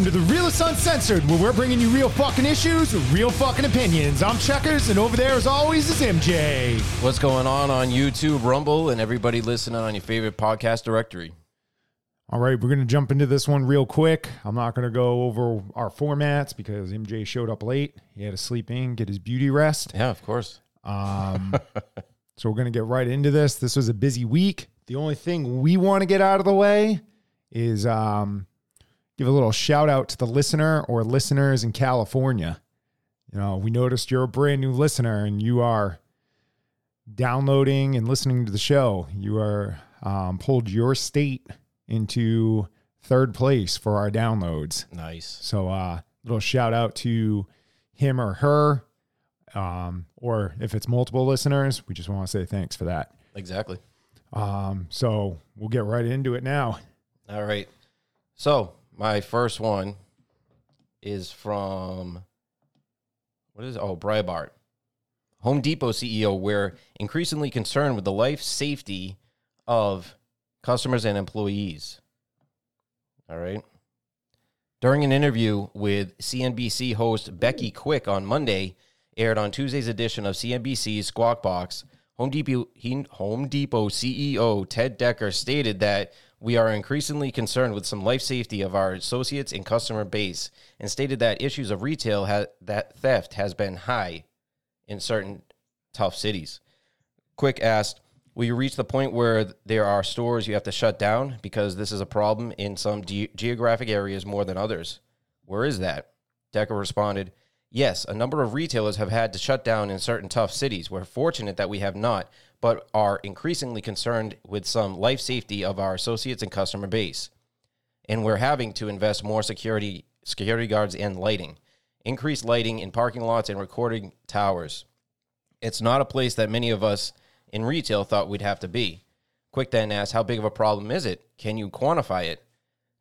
Welcome to the Realist Uncensored, where we're bringing you real fucking issues with real fucking opinions. I'm Checkers, and over there, as always, is MJ. What's going on on YouTube, Rumble, and everybody listening on your favorite podcast directory? All right, we're going to jump into this one real quick. I'm not going to go over our formats because MJ showed up late. He had to sleep in, get his beauty rest. Yeah, of course. Um, so we're going to get right into this. This was a busy week. The only thing we want to get out of the way is um, give a little shout out to the listener or listeners in California. You know, we noticed you're a brand new listener and you are downloading and listening to the show. You are um, pulled your state into third place for our downloads. Nice. So, uh, little shout out to him or her, um, or if it's multiple listeners, we just want to say thanks for that. Exactly. Um, so we'll get right into it now. All right. So my first one is from what is it? oh Breitbart. Home Depot CEO, we're increasingly concerned with the life safety of customers and employees. All right. During an interview with CNBC host Becky Quick on Monday, aired on Tuesday's edition of CNBC's Squawk Box, Home Depot, Home Depot CEO Ted Decker stated that we are increasingly concerned with some life safety of our associates and customer base, and stated that issues of retail ha- that theft has been high in certain tough cities. Quick asked, Will you reach the point where there are stores you have to shut down because this is a problem in some ge- geographic areas more than others? Where is that? Decker responded, Yes, a number of retailers have had to shut down in certain tough cities. We're fortunate that we have not, but are increasingly concerned with some life safety of our associates and customer base. And we're having to invest more security security guards and lighting. Increased lighting in parking lots and recording towers. It's not a place that many of us in retail thought we'd have to be. Quick then asked, How big of a problem is it? Can you quantify it?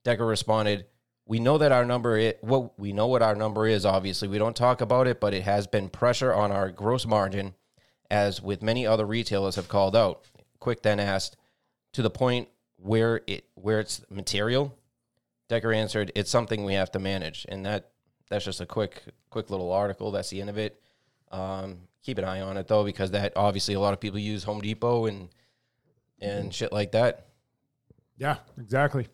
Decker responded, We know that our number is, well, we know what our number is, obviously. We don't talk about it, but it has been pressure on our gross margin, as with many other retailers have called out. Quick then asked, To the point where it where it's material? Decker answered, It's something we have to manage. And that that's just a quick quick little article. That's the end of it. Um, keep an eye on it though, because that obviously a lot of people use Home Depot and and shit like that. Yeah, exactly.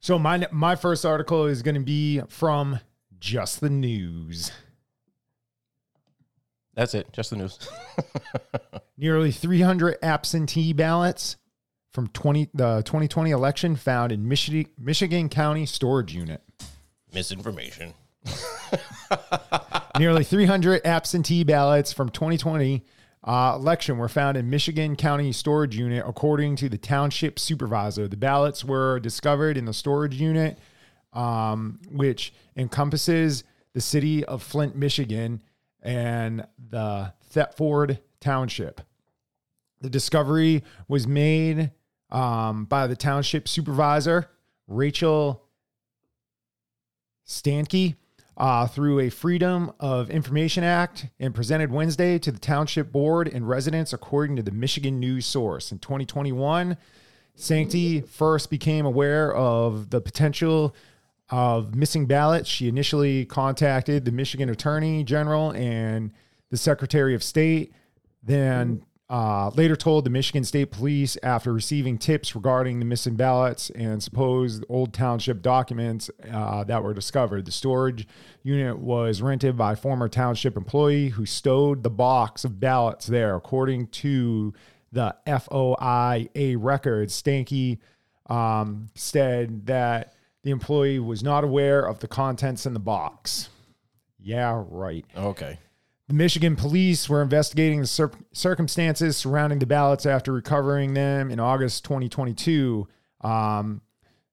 So my my first article is going to be from Just the News. That's it. Just the news. Nearly 300 absentee ballots from 20 the 2020 election found in Michigan Michigan County storage unit. Misinformation. Nearly 300 absentee ballots from 2020 uh, election were found in Michigan County storage unit, according to the township supervisor. The ballots were discovered in the storage unit, um, which encompasses the city of Flint, Michigan, and the Thetford Township. The discovery was made um, by the township supervisor, Rachel Stanke uh, through a Freedom of Information Act and presented Wednesday to the Township Board and residents, according to the Michigan News Source. In 2021, Sancti first became aware of the potential of missing ballots. She initially contacted the Michigan Attorney General and the Secretary of State, then uh, later told the Michigan State Police after receiving tips regarding the missing ballots and supposed old township documents uh, that were discovered. The storage unit was rented by a former township employee who stowed the box of ballots there, according to the FOIA records. Stanky um, said that the employee was not aware of the contents in the box. Yeah, right. Okay. The Michigan police were investigating the cir- circumstances surrounding the ballots after recovering them in August 2022. Um,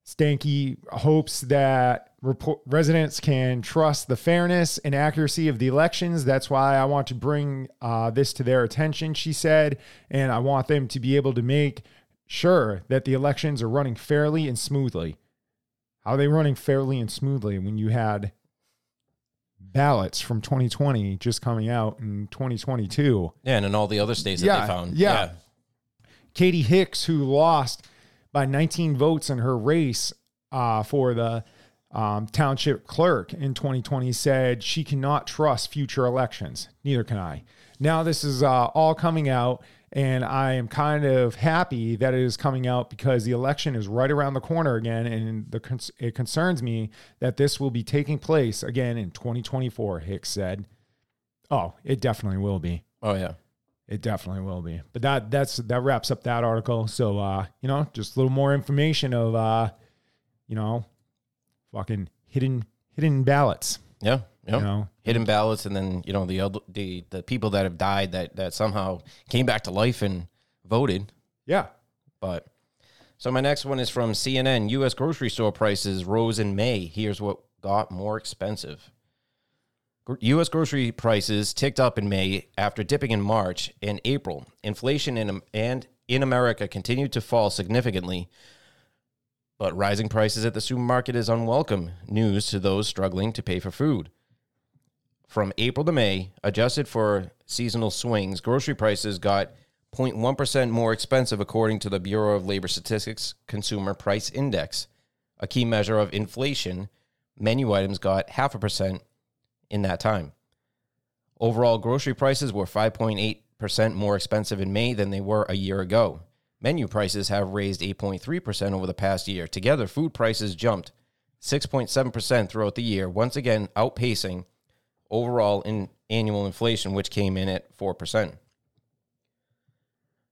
Stanky hopes that report- residents can trust the fairness and accuracy of the elections. That's why I want to bring uh, this to their attention, she said. And I want them to be able to make sure that the elections are running fairly and smoothly. How are they running fairly and smoothly when you had ballots from 2020 just coming out in 2022. Yeah, and in all the other states that Yeah, they found. yeah. Katie Hicks, who lost by 19 votes in her race uh, for the Um, township clerk in 2020 said she cannot trust future elections. Neither can I. Now, this is uh, all coming out, and I am kind of happy that it is coming out because the election is right around the corner again, and the it concerns me that this will be taking place again in 2024. Hicks said. Oh, it definitely will be. Oh yeah. It definitely will be. But that that's that wraps up that article. So uh, you know, just a little more information of uh, you know, fucking hidden hidden ballots. Yeah. Yeah. You know, Hidden ballots, and then you know the the the people that have died that that somehow came back to life and voted. yeah. But so my next one is from CNN. U.S. grocery store prices rose in May. Here's what got more expensive. U.S. grocery prices ticked up in May after dipping in March and April. Inflation in and in America continued to fall significantly, but rising prices at the supermarket is unwelcome news to those struggling to pay for food. From April to May, adjusted for seasonal swings, grocery prices got 0.1% more expensive according to the Bureau of Labor Statistics Consumer Price Index, a key measure of inflation. Menu items got half a percent in that time. Overall, grocery prices were 5.8% more expensive in May than they were a year ago. Menu prices have raised 8.3% over the past year. Together, food prices jumped 6.7% throughout the year, once again outpacing overall in annual inflation, which came in at 4%.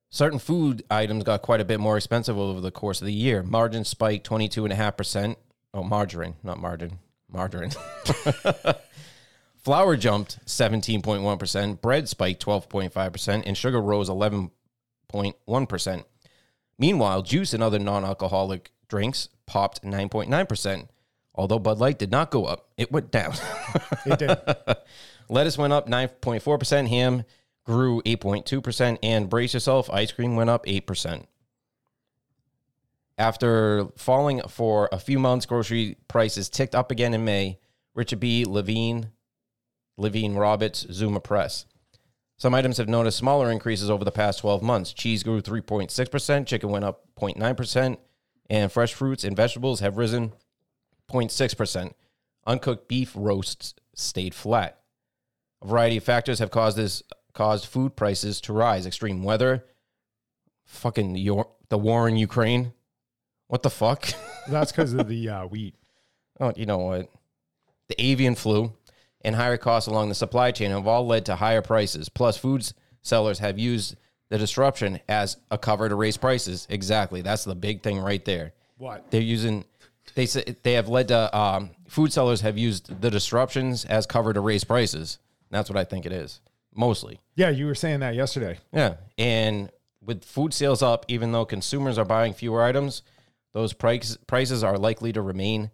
Certain food items got quite a bit more expensive over the course of the year. Margin spiked 22.5%. Oh, margarine, not margin, margarine. Flour jumped 17.1%, bread spiked 12.5%, and sugar rose 11.1%. Meanwhile, juice and other non alcoholic drinks popped 9.9%. Although Bud Light did not go up, it went down. It did. Lettuce went up 9.4%, ham grew 8.2%, and brace yourself, ice cream went up 8%. After falling for a few months, grocery prices ticked up again in May. Richard B. Levine, Levine Roberts, Zuma Press. Some items have noticed smaller increases over the past 12 months. Cheese grew 3.6%, chicken went up 0.9%, and fresh fruits and vegetables have risen 0.6%. Uncooked beef roasts stayed flat. A variety of factors have caused this caused food prices to rise. Extreme weather, fucking your, the war in Ukraine. What the fuck? That's because of the uh, wheat. oh, you know what? The avian flu and higher costs along the supply chain have all led to higher prices. Plus, foods sellers have used the disruption as a cover to raise prices. Exactly. That's the big thing right there. What? They're using they say they have led to um, food sellers have used the disruptions as cover to raise prices. That's what I think it is mostly. Yeah, you were saying that yesterday. Yeah, and with food sales up, even though consumers are buying fewer items, those price, prices are likely to remain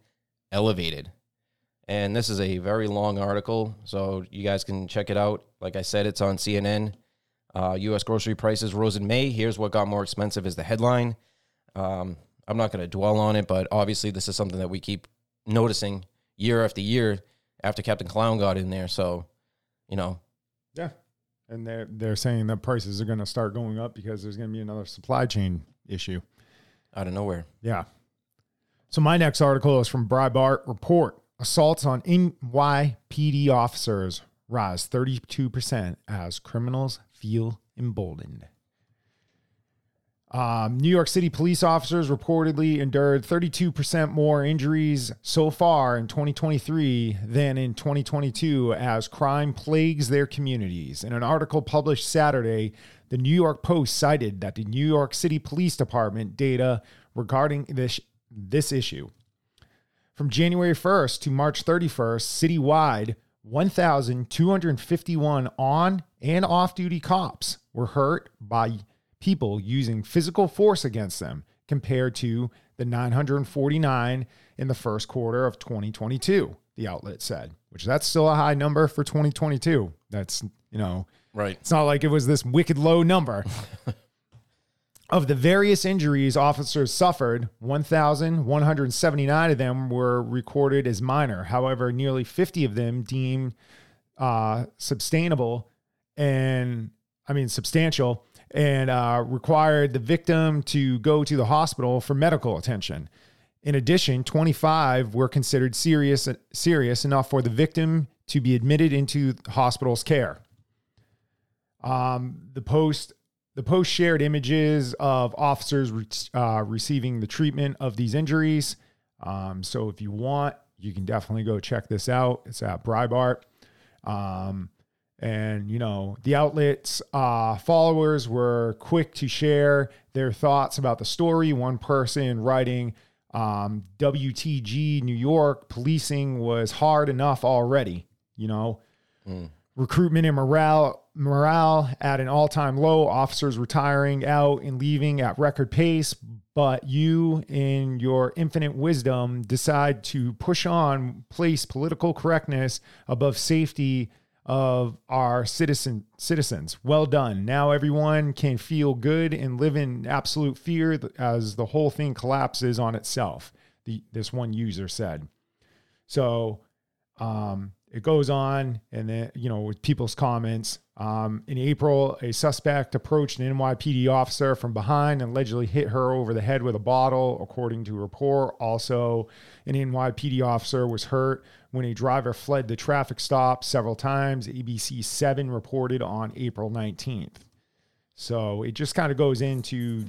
elevated. And this is a very long article, so you guys can check it out. Like I said, it's on CNN. Uh, U.S. grocery prices rose in May. Here's what got more expensive is the headline. Um, I'm not going to dwell on it, but obviously this is something that we keep noticing year after year after Captain Clown got in there. So, you know, Yeah. And they're they're saying that prices are going to start going up because there's going to be another supply chain issue. out of nowhere. Yeah. So my next article is from Breitbart Report. Assaults on NYPD officers rise 32% as criminals feel emboldened. Um, New York City police officers reportedly endured 32% more injuries so far in 2023 than in 2022 as crime plagues their communities. In an article published Saturday, the New York Post cited that the New York City Police Department data regarding this, this issue. From January 1st to March 31st, citywide, 1,251 on and off duty cops were hurt by people using physical force against them compared to the 949 in the first quarter of 2022, the outlet said, which that's still a high number for 2022. That's, you know, Right. it's not like it was this wicked low number. of the various injuries officers suffered, 1,179 of them were recorded as minor. However, nearly 50 of them deemed uh, sustainable and, I mean, substantial and uh, required the victim to go to the hospital for medical attention. In addition, 25 were considered serious, serious enough for the victim to be admitted into the hospital's care. Um, the post the post shared images of officers re- uh, receiving the treatment of these injuries. Um, so if you want, you can definitely go check this out. It's at Breitbart. Um, and you know the outlets uh, followers were quick to share their thoughts about the story. One person writing um, wtg new york policing was hard enough already you know? Mm. recruitment and morale morale at an all-time low officers retiring out and leaving at record pace. But you in your infinite wisdom decide to push on place political correctness above safety of our citizen citizens. Well done. Now everyone can feel good and live in absolute fear as the whole thing collapses on itself the, this one user said. So um, it goes on, and then you know with people's comments. Um, in April, a suspect approached an NYPD officer from behind and allegedly hit her over the head with a bottle, according to report. Also, an NYPD officer was hurt when a driver fled the traffic stop several times. ABC 7 reported on April 19th. So it just kind of goes into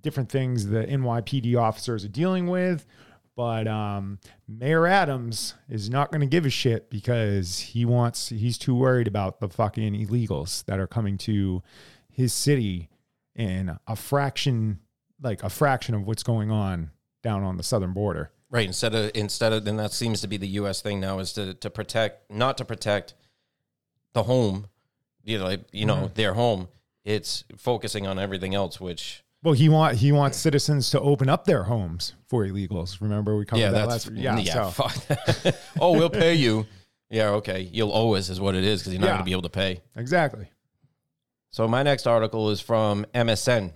different things the NYPD officers are dealing with. But um, Mayor Adams is not going to give a shit because he wants, he's too worried about the fucking illegals that are coming to his city in a fraction, like a fraction of what's going on down on the southern border. Right. Instead of instead of then that seems to be the U.S. thing now is to to protect not to protect the home, you know, like, you know their home. It's focusing on everything else, which Well, he want he wants citizens to open up their homes for illegals. Remember we covered yeah, that last yeah. yeah. so, Fuck. oh, we'll pay you. Yeah, okay. You'll owe us is what it is because you're not Yeah. going to be able to pay. exactly. So my next article is from MSN.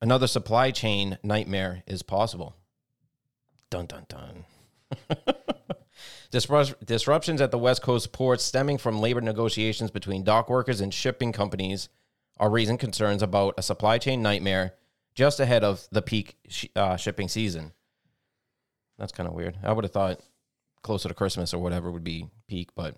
Another supply chain nightmare is possible. Dun dun dun. Disrupt- Disruptions at the West Coast ports stemming from labor negotiations between dock workers and shipping companies are raising concerns about a supply chain nightmare just ahead of the peak sh- uh, shipping season. That's kind of weird. I would have thought closer to Christmas or whatever would be peak, but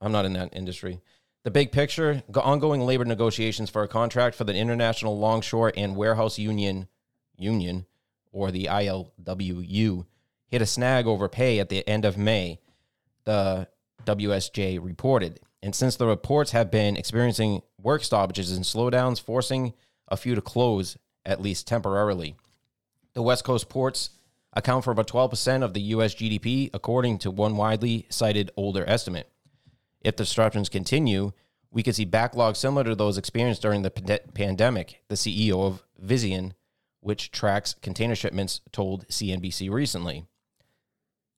I'm not in that industry. The big picture ongoing labor negotiations for a contract for the International Longshore and Warehouse Union, Union, or the ILWU, hit a snag over pay at the end of May, the WSJ reported. And since the reports have been experiencing work stoppages and slowdowns, forcing a few to close, at least temporarily. The West Coast ports account for about 12% of the U.S. GDP, according to one widely cited older estimate. If disruptions continue, we could see backlogs similar to those experienced during the pande- pandemic, the CEO of Vizion, which tracks container shipments, told CNBC recently.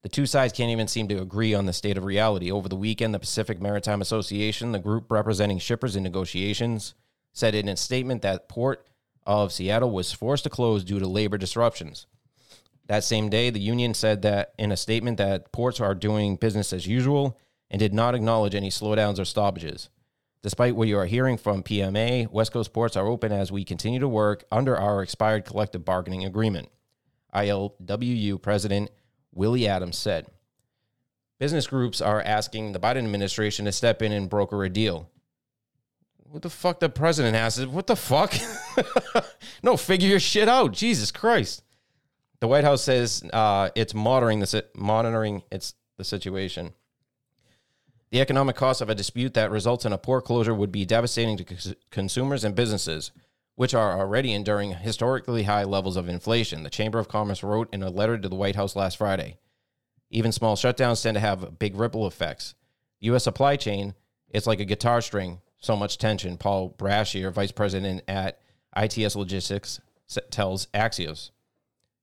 The two sides can't even seem to agree on the state of reality. Over the weekend, the Pacific Maritime Association, the group representing shippers in negotiations, said in a statement that Port of Seattle was forced to close due to labor disruptions. That same day, the union said that in a statement that ports are doing business as usual and did not acknowledge any slowdowns or stoppages. Despite what you are hearing from PMA, West Coast ports are open as we continue to work under our expired collective bargaining agreement. ILWU President Willie Adams said. Business groups are asking the Biden administration to step in and broker a deal. What the fuck the president has? What the fuck? no, figure your shit out. Jesus Christ. The White House says uh, it's monitoring the monitoring its the situation. The economic cost of a dispute that results in a poor closure would be devastating to cons- consumers and businesses, which are already enduring historically high levels of inflation. The Chamber of Commerce wrote in a letter to the White House last Friday. Even small shutdowns tend to have big ripple effects. U.S. supply chain, it's like a guitar string, so much tension. Paul Brashier, vice president at ITS Logistics, tells Axios.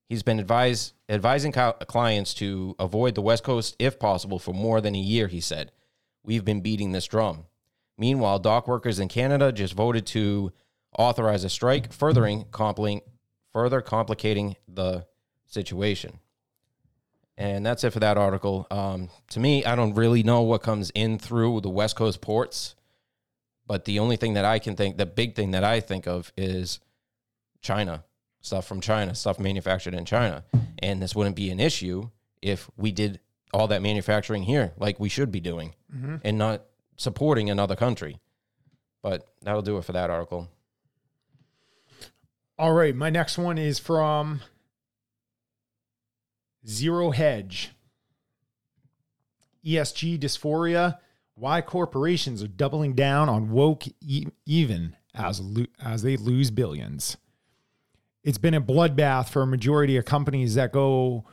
He's been advise, advising clients to avoid the West Coast if possible for more than a year, he said. We've been beating this drum. Meanwhile, dock workers in Canada just voted to authorize a strike, furthering compli- further complicating the situation. And that's it for that article. Um, to me, I don't really know what comes in through the West Coast ports, but the only thing that I can think, the big thing that I think of is China. stuff from China, stuff manufactured in China. And this wouldn't be an issue if we did all that manufacturing here like we should be doing and not supporting another country. But that'll do it for that article. All right, my next one is from Zero Hedge. ESG dysphoria. Why corporations are doubling down on woke even as as they lose billions. It's been a bloodbath for a majority of companies that go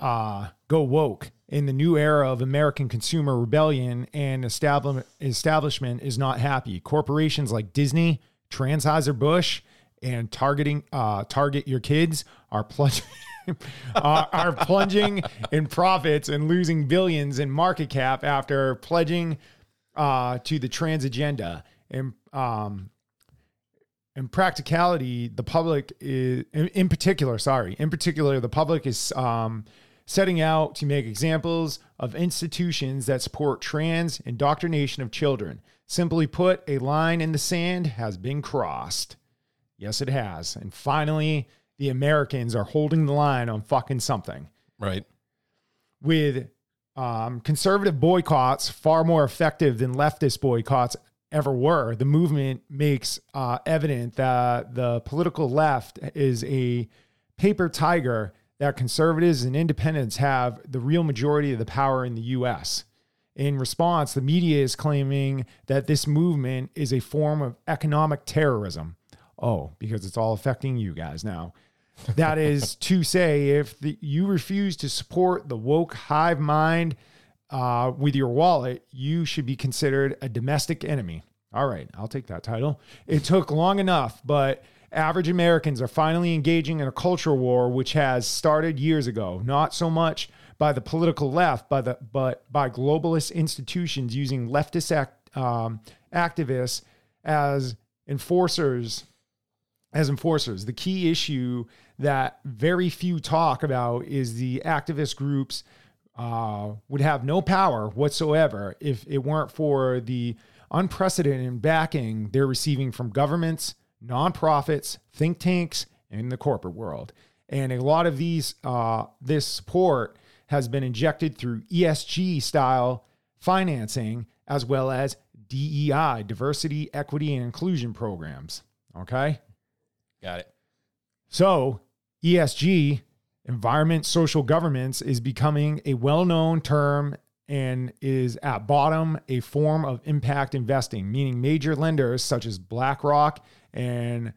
uh, go woke in the new era of American consumer rebellion and establishment establishment is not happy. Corporations like Disney, Transheiser-Busch, and targeting uh, target your kids are plunging are, are plunging in profits and losing billions in market cap after pledging uh, to the trans agenda and um, in practicality, the public is, in, in particular, sorry, in particular, the public is um, setting out to make examples of institutions that support trans indoctrination of children. Simply put, a line in the sand has been crossed. Yes, it has. And finally, the Americans are holding the line on fucking something Right. with um, conservative boycotts far more effective than leftist boycotts ever were. The movement makes uh, evident that the political left is a paper tiger, that conservatives and independents have the real majority of the power in the US. In response, the media is claiming that this movement is a form of economic terrorism. Oh, because it's all affecting you guys now. That is to say, if the, you refuse to support the woke hive mind uh, with your wallet, you should be considered a domestic enemy. All right, I'll take that title. It took long enough, but average Americans are finally engaging in a culture war which has started years ago. Not so much by the political left, by the but by globalist institutions using leftist act, um, activists as enforcers as enforcers. The key issue that very few talk about is the activist groups uh, would have no power whatsoever if it weren't for the unprecedented backing they're receiving from governments, nonprofits, think tanks, and the corporate world. And a lot of these, uh, this support has been injected through ESG style financing as well as DEI, diversity, equity, and inclusion programs. Okay. Got it. So, ESG, environment, social governance, is becoming a well known term and is at bottom a form of impact investing, meaning major lenders such as BlackRock and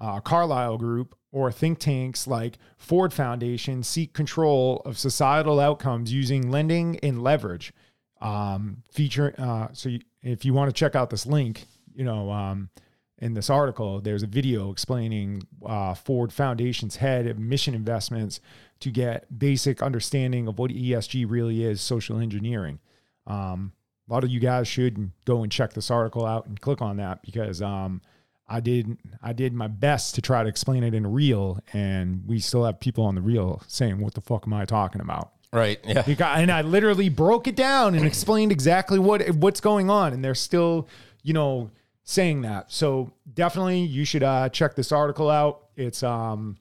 uh, Carlyle Group or think tanks like Ford Foundation seek control of societal outcomes using lending and leverage. Um, feature uh, so you, if you want to check out this link, you know, um, in this article, there's a video explaining uh, Ford Foundation's head of mission investments to get basic understanding of what ESG really is, social engineering. Um, a lot of you guys should go and check this article out and click on that because um, I did I did my best to try to explain it in a reel, and we still have people on the reel saying, "What the fuck am I talking about?" Right. Yeah. And I literally broke it down and explained exactly what what's going on, and they're still, you know, saying that. So definitely, you should uh, check this article out. It's um,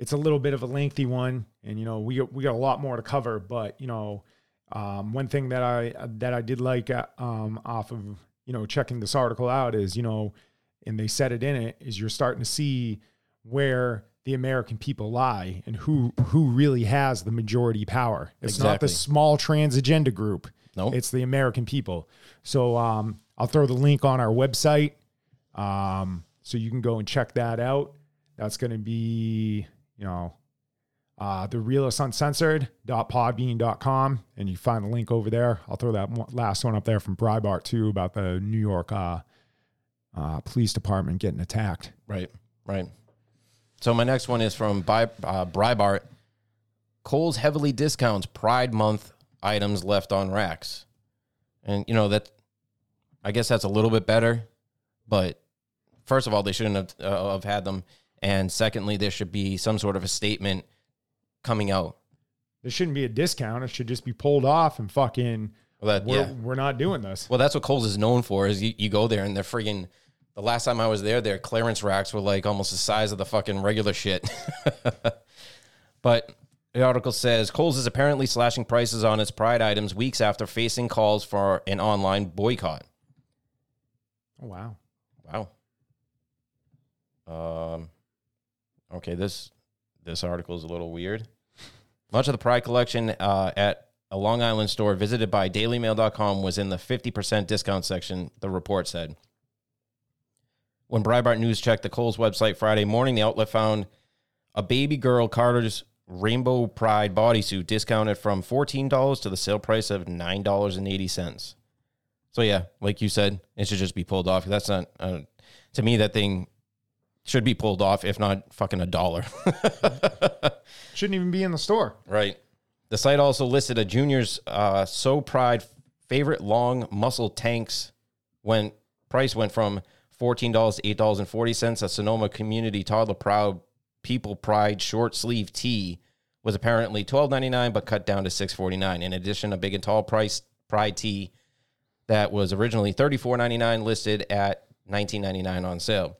it's a little bit of a lengthy one, and you know, we we got a lot more to cover. But you know, um, one thing that I that I did like uh, um, off of you know checking this article out is you know, and they said it in it is you're starting to see where the American people lie and who who really has the majority power. It's not the small trans agenda group. Nope. It's the American people. So um, I'll throw the link on our website, um, so you can go and check that out. That's going to be you know uh, the realist uncensored.podbean.com and you find the link over there. I'll throw that last one up there from Breitbart too about the New York uh, uh, police department getting attacked. Right. Right. So my next one is from Bi- uh, Breitbart. Kohl's heavily discounts Pride Month items left on racks, and you know that. I guess that's a little bit better, but first of all, they shouldn't have, uh, have had them, and secondly, there should be some sort of a statement coming out. There shouldn't be a discount. It should just be pulled off and fucking Well, that we're, yeah. we're not doing this. Well, that's what Kohl's is known for. Is you, you go there and they're friggin' the last time I was there, their clearance racks were like almost the size of the fucking regular shit. but the article says Kohl's is apparently slashing prices on its Pride items weeks after facing calls for an online boycott. Oh, wow. Wow. Um, okay, this this article is a little weird. Much of the Pride collection uh, at a Long Island store visited by DailyMail.com was in the 50% discount section, the report said. When Breitbart News checked the Kohl's website Friday morning, the outlet found a baby girl Carter's Rainbow Pride bodysuit discounted from $14 to the sale price of $9.80. So, yeah, like you said, it should just be pulled off. That's not, uh, to me, that thing should be pulled off, if not fucking a dollar. Shouldn't even be in the store. Right. The site also listed a junior's uh, So Pride favorite long muscle tanks when price went from $14 to $8.40. A Sonoma Community Toddler Proud People Pride short sleeve tee was apparently $12.99 but cut down to $6.49. In addition, a big and tall price Pride tee that was originally $34.99 listed at $19.99 on sale.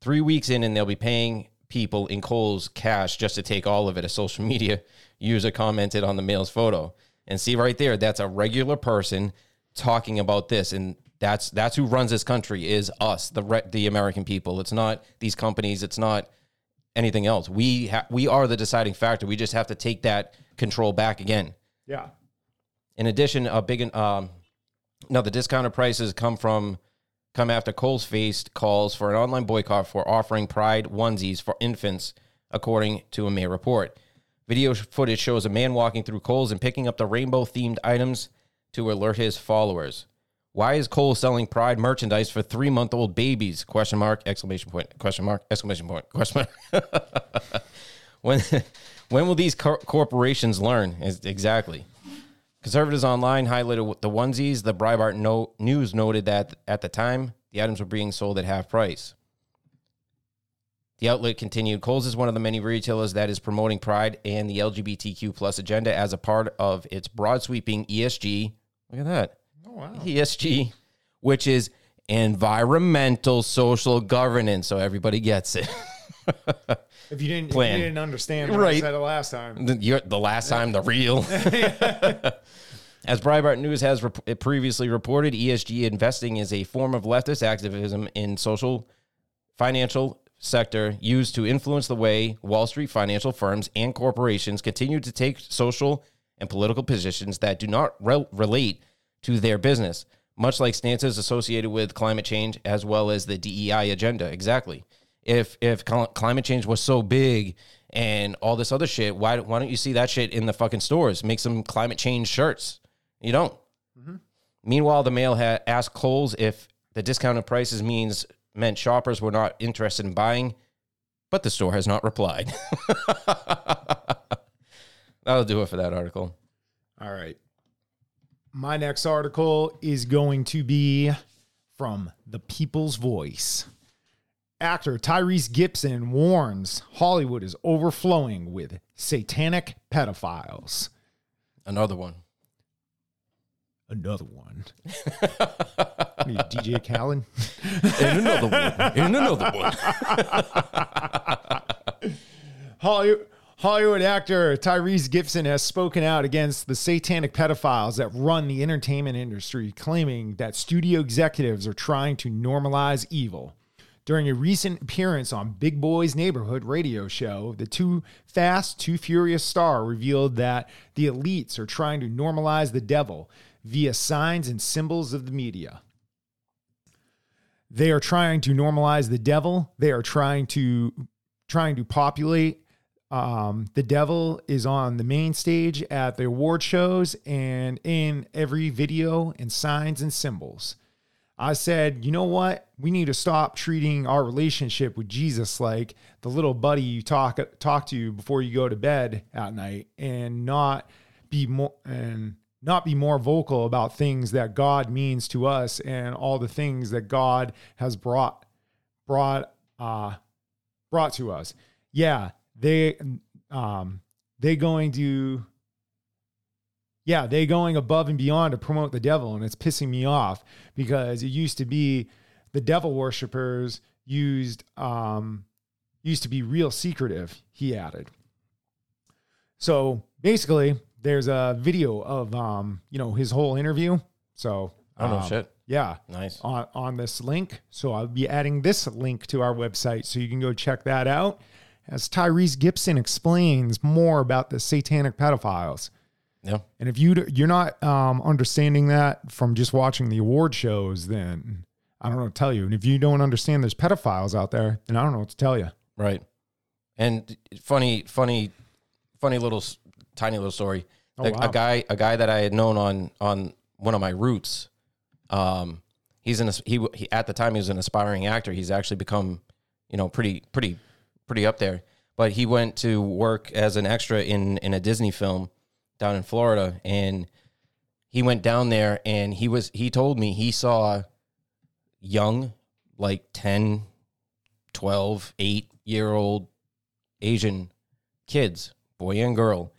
Three weeks in, and they'll be paying people in Kohl's cash just to take all of it. A social media user commented on the mail's photo, and see right there, that's a regular person talking about this, and that's that's who runs this country is us, the re- the American people. It's not these companies. It's not anything else. We ha- we are the deciding factor. We just have to take that control back again. Yeah. In addition, a big um, now the discounted prices come from come after Kohl's faced calls for an online boycott for offering Pride onesies for infants, according to a May report. Video footage shows a man walking through Kohl's and picking up the rainbow themed items to alert his followers. Why is Kohl selling Pride merchandise for three month old babies? Question mark, exclamation point, question mark, exclamation point, question mark. when, when will these cor- corporations learn? Exactly. Conservatives Online highlighted the onesies. The Breitbart no- News noted that at the time, the items were being sold at half price. The outlet continued, Kohl's is one of the many retailers that is promoting pride and the LGBTQ plus agenda as a part of its broad sweeping ESG. Look at that. Oh, wow. ESG, which is environmental social governance. So everybody gets it. If you didn't, if you didn't understand what I Right. said it last time. the, you're, the last time, the real. As Breitbart News has rep- previously reported, ESG investing is a form of leftist activism in social, financial sector used to influence the way Wall Street financial firms and corporations continue to take social and political positions that do not rel- relate to their business, much like stances associated with climate change as well as the DEI agenda. Exactly. If if climate change was so big and all this other shit, why why don't you see that shit in the fucking stores? Make some climate change shirts. You don't. Mm-hmm. Meanwhile, the mail had asked Kohl's if the discounted prices means meant shoppers were not interested in buying, but the store has not replied. That'll do it for that article. All right. My next article is going to be from The People's Voice. Actor Tyrese Gibson warns Hollywood is overflowing with satanic pedophiles. Another one. Another one. You, DJ Khaled? And another one. And another one. Hollywood, Hollywood actor Tyrese Gibson has spoken out against the satanic pedophiles that run the entertainment industry, claiming that studio executives are trying to normalize evil. During a recent appearance on Big Boy's Neighborhood radio show, the Too Fast, Too Furious star revealed that the elites are trying to normalize the devil via signs and symbols of the media. They are trying to normalize the devil. They are trying to trying to populate um, the devil is on the main stage at the award shows and in every video and signs and symbols. I said, you know what? We need to stop treating our relationship with Jesus like the little buddy you talk talk to before you go to bed at night, and not be more and not be more vocal about things that God means to us and all the things that God has brought brought uh brought to us. Yeah, they um they going to yeah, they're going above and beyond to promote the devil and it's pissing me off because it used to be the devil worshippers used um, used to be real secretive. He added. So basically, there's a video of um, you know his whole interview. So Oh no um, shit. yeah, Nice. on, on this link. So I'll be adding this link to our website so you can go check that out. As Tyrese Gibson explains more about the satanic pedophiles. Yeah. And if you you're not um, understanding that from just watching the award shows, then I don't know what to tell you. And if you don't understand there's pedophiles out there, then I don't know what to tell you. Right. And funny, funny, funny little, tiny little story. Oh, wow. A guy, a guy that I had known on on one of my routes. Um, he's in a, he, he at the time he was an aspiring actor. He's actually become, you know, pretty pretty pretty up there. But he went to work as an extra in in a Disney film down in Florida, and he went down there and he was he told me he saw young like 10 12 8 year old asian kids boy and girl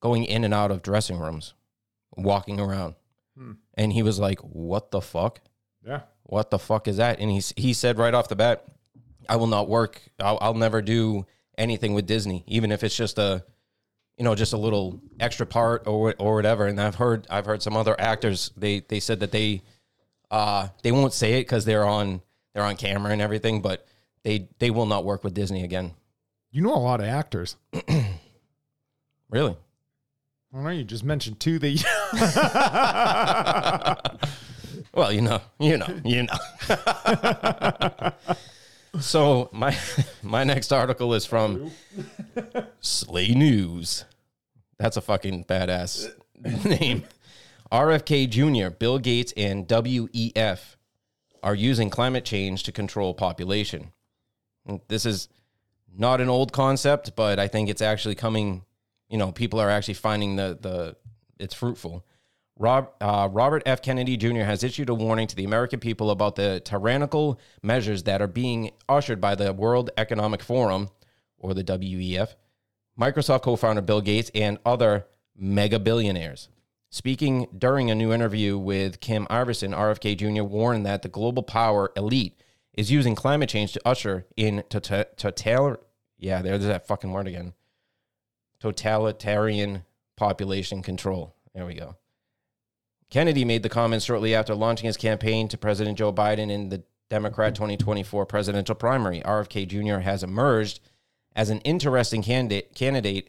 going in and out of dressing rooms walking around Hmm. and he was like what the fuck Yeah. what the fuck is that and he, he said right off the bat i will not work I'll, I'll never do anything with disney even if it's just a you know just a little extra part or or whatever and i've heard i've heard some other actors they they said that they uh they won't say it because they're on they're on camera and everything but they they will not work with disney again You know a lot of actors. really I don't know. You just mentioned two that. well you know you know you know so my my next article is from slay news. That's a fucking badass name. Rfk jr bill gates and wef are using climate change to control population. This is not an old concept but i think it's actually coming you know people are actually finding the the it's fruitful Rob, uh, Robert F. Kennedy Jr. has issued a warning to the American people about the tyrannical measures that are being ushered by the World Economic Forum, or the WEF, Microsoft co founder Bill Gates, and other mega billionaires. Speaking during a new interview with Kim Iversen, RFK Jr. warned that the global power elite is using climate change to usher in total, yeah, there's that fucking word again. Totalitarian population control. There we go. Kennedy made the comments shortly after launching his campaign to President Joe Biden in the Democrat 2024 presidential primary. RFK Jr. has emerged as an interesting candidate, candidate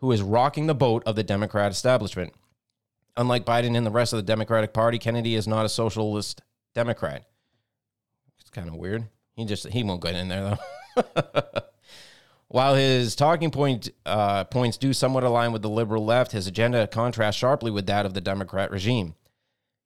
who is rocking the boat of the Democrat establishment. Unlike Biden and the rest of the Democratic Party, Kennedy is not a socialist Democrat. It's kind of weird. He just he won't get in there though. While his talking point uh, points do somewhat align with the liberal left, his agenda contrasts sharply with that of the Democrat regime.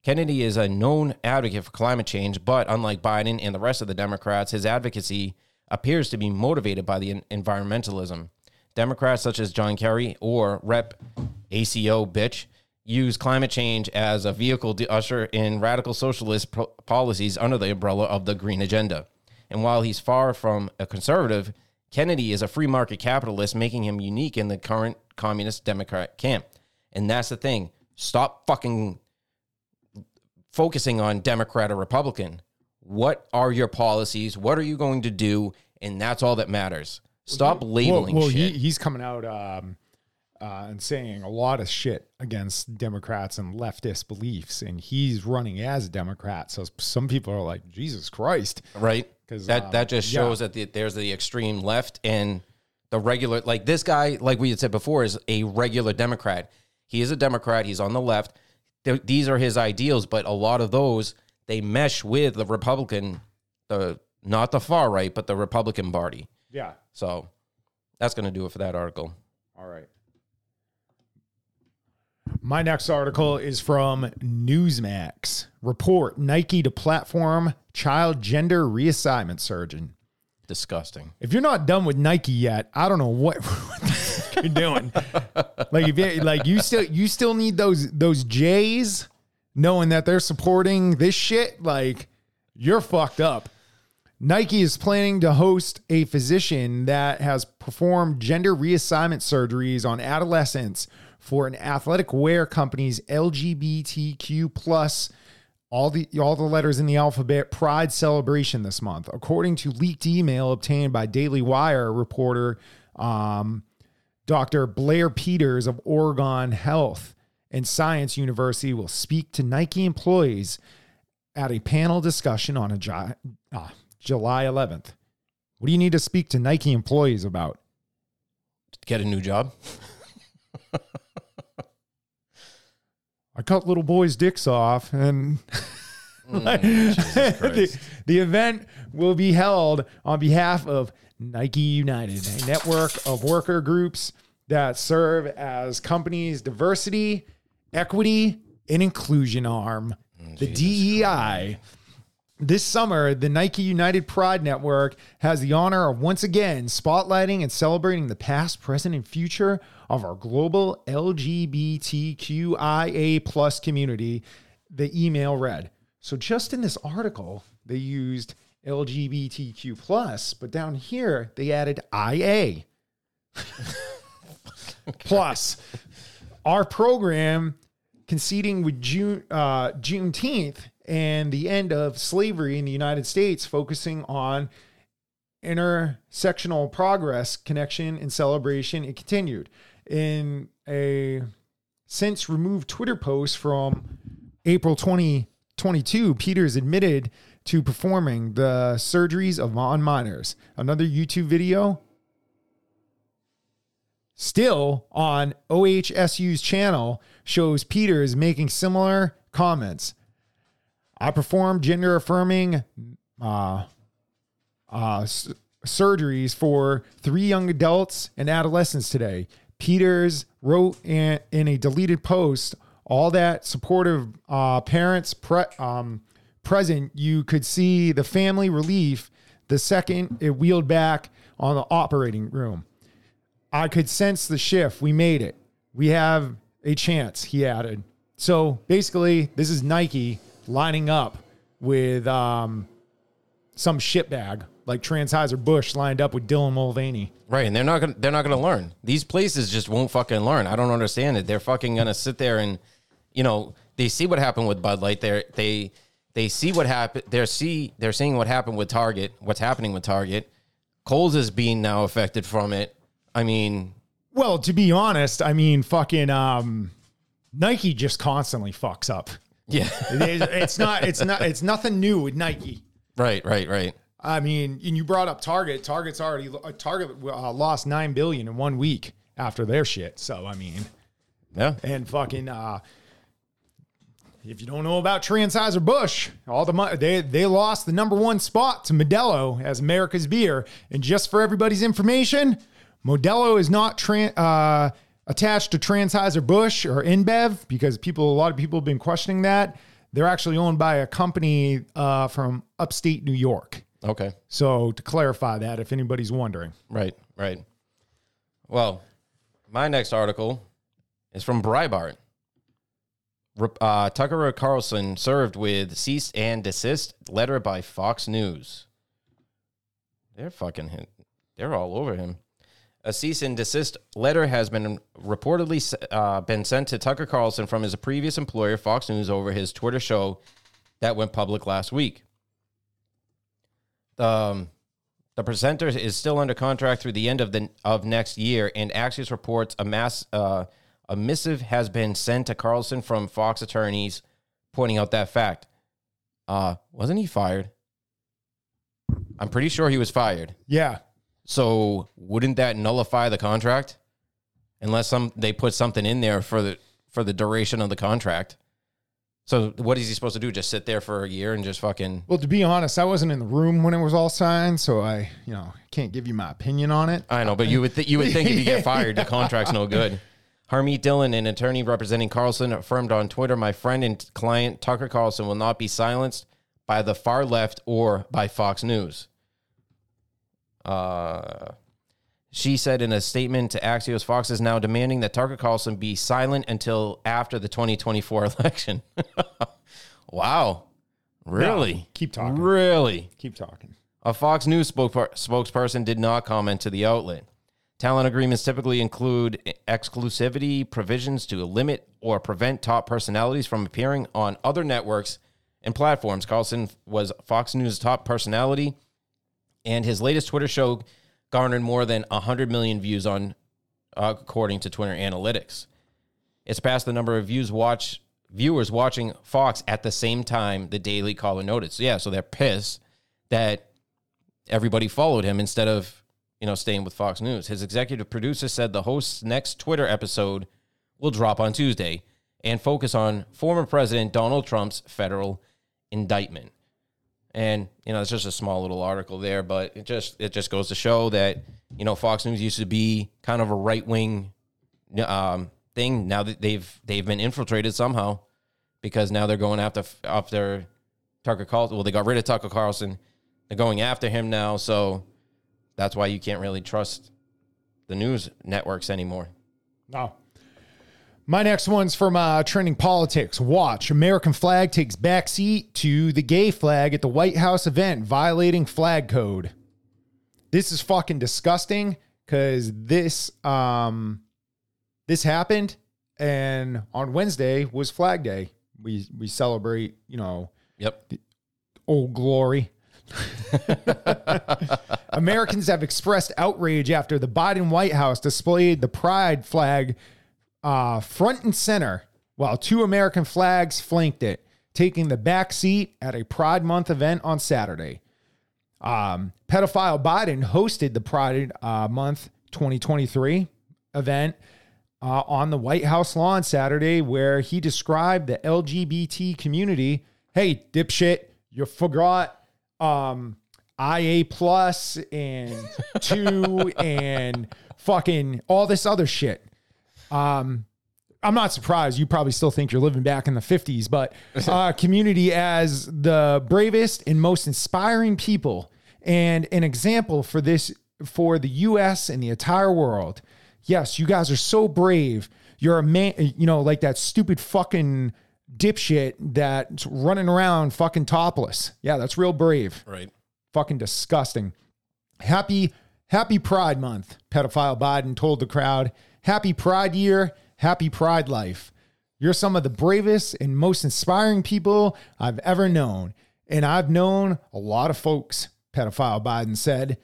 Kennedy is a known advocate for climate change, but unlike Biden and the rest of the Democrats, his advocacy appears to be motivated by the environmentalism. Democrats such as John Kerry or Rep. ACO bitch use climate change as a vehicle to usher in radical socialist pro- policies under the umbrella of the green agenda. And while he's far from a conservative, Kennedy is a free market capitalist, making him unique in the current communist Democrat camp. And that's the thing. Stop fucking focusing on Democrat or Republican. What are your policies? What are you going to do? And that's all that matters. Stop labeling well, well shit. He, he's coming out um, uh, and saying a lot of shit against Democrats and leftist beliefs, and he's running as a Democrat. So some people are like, Jesus Christ. right? 'Cause, that um, that just yeah. shows that the, there's the extreme left and the regular. Like this guy, like we had said before, is a regular Democrat. He is a Democrat. He's on the left. Th- these are his ideals, but a lot of those they mesh with the Republican, the not the far right, but the Republican Party. Yeah. So that's going to do it for that article. All right. My next article is from Newsmax. Report Nike to platform child gender reassignment surgeon. Disgusting. If you're not done with Nike yet, I don't know what, what the fuck you're doing. like if you, like you still you still need those those J's, knowing that they're supporting this shit. Like you're fucked up. Nike is planning to host a physician that has performed gender reassignment surgeries on adolescents for an athletic wear company's LGBTQ plus all the all the letters in the alphabet pride celebration this month according to leaked email obtained by daily wire reporter um, dr blair peters of oregon health and science university will speak to nike employees at a panel discussion on a Ju- uh, july 11th what do you need to speak to nike employees about? Get a new job. i cut little boys dicks off and Jesus the, the event will be held on behalf of Nike United, a network of worker groups that serve as companies' diversity, equity, and inclusion arm, the DEI. This summer, the Nike United Pride Network has the honor of once again spotlighting and celebrating the past, present, and future of our global LGBTQIA plus community. The email read. So just in this article, they used LGBTQ plus, but down here they added IA. plus, our program conceding with June uh, Juneteenth and the end of slavery in the United States, focusing on intersectional progress, connection, and celebration. It continued in a since removed Twitter post from April 2022. Peters admitted to performing the surgeries of on minors. Another YouTube video still on OHSU's channel shows Peters making similar comments. I performed gender affirming uh, uh, s- surgeries for three young adults and adolescents today. Peters wrote in, in a deleted post all that supportive uh, parents pre- um, present. You could see the family relief the second it wheeled back on the operating room. I could sense the shift. We made it. We have a chance, he added. So basically, this is Nike lining up with um, some shitbag like Transheiser Bush lined up with Dylan Mulvaney. Right, and they're not gonna they're not gonna learn. These places just won't fucking learn. I don't understand it. They're fucking gonna sit there and, you know, they see what happened with Bud Light. They they they see what happened. They're see they're seeing what happened with Target. What's happening with Target? Kohl's is being now affected from it. I mean, Well, to be honest, I mean, fucking um, Nike just constantly fucks up. yeah, It- it's not. It's not. It's nothing new with Nike. right, right, right. I mean, and you brought up Target. Target's already uh, Target uh, lost nine billion in one week after their shit. So I mean, Yeah, and fucking uh if you don't know about Transheiser Bush, all the money they they lost the number one spot to Modelo as America's beer. And just for everybody's information, Modelo is not tran- uh, attached to Transizer Bush or InBev because people a lot of people have been questioning that. They're actually owned by a company uh, from upstate New York. okay, So to clarify that, if anybody's wondering, right, right. Well, my next article is from Breitbart. Uh, Tucker Carlson served with cease and desist letter by Fox News. They're fucking him. They're all over him. A cease and desist letter has been reportedly uh, been sent to Tucker Carlson from his previous employer, Fox News, over his Twitter show that went public last week. Um, the presenter is still under contract through the end of the of next year, and Axios reports a mass uh, a missive has been sent to Carlson from Fox attorneys, pointing out that fact. Uh, wasn't he fired? I'm pretty sure he was fired. yeah, So wouldn't that nullify the contract? Unless some they put something in there for the for the duration of the contract. So what is he supposed to do? Just sit there for a year and just fucking Well, to be honest, I wasn't in the room when it was all signed, so I, you know, can't give you my opinion on it. I know, but you would th- you would think if you get fired, the contract's no good. Harmeet Dhillon, an attorney representing Carlson, affirmed on Twitter, "My friend and client Tucker Carlson will not be silenced by the far left or by Fox News." Uh, she said in a statement to Axios, Fox is now demanding that Tucker Carlson be silent until after the 2024 election. wow, really? keep talking. Really? Keep talking. A Fox News spokesperson did not comment to the outlet. Talent agreements typically include exclusivity provisions to limit or prevent top personalities from appearing on other networks and platforms. Carlson was Fox News' top personality, and his latest Twitter show garnered more than 100 million views on, uh, according to Twitter analytics. It's past the number of views watch viewers watching Fox at the same time the Daily Caller noted. Yeah, so they're pissed that everybody followed him instead of you know staying with Fox News. His executive producer said the host's next Twitter episode will drop on Tuesday and focus on former President Donald Trump's federal indictment. And you know, it's just a small little article there, but it just it just goes to show that you know Fox News used to be kind of a right wing um, thing. Now that they've they've been infiltrated somehow, because now they're going after after Tucker Carlson. Well, they got rid of Tucker Carlson. They're going after him now, so that's why you can't really trust the news networks anymore. No. My next one's from uh, Trending Politics. Watch American flag takes backseat to the gay flag at the White House event, violating flag code. This is fucking disgusting because this um this happened, and on Wednesday was Flag Day. We we celebrate, you know, Yep. old glory. Americans have expressed outrage after the Biden White House displayed the pride flag uh, front and center while two American flags flanked it, taking the back seat at a Pride Month event on Saturday. Um, pedophile Biden hosted the Pride uh, Month 2023 event uh, on the White House lawn Saturday, where he described the LGBT community. Hey, dipshit, you forgot um, IA plus and two and fucking all this other shit. Um, I'm not surprised. You probably still think you're living back in the 50s, but uh, community as the bravest and most inspiring people and an example for this for the US and the entire world. Yes, you guys are so brave. You're a man, you know, like that stupid fucking dipshit that's running around fucking topless. Yeah, that's real brave. Right. Fucking disgusting. Happy, happy Pride Month, pedophile Biden told the crowd. Happy Pride Year, happy Pride Life. You're some of the bravest and most inspiring people I've ever known. And I've known a lot of folks, pedophile Biden said,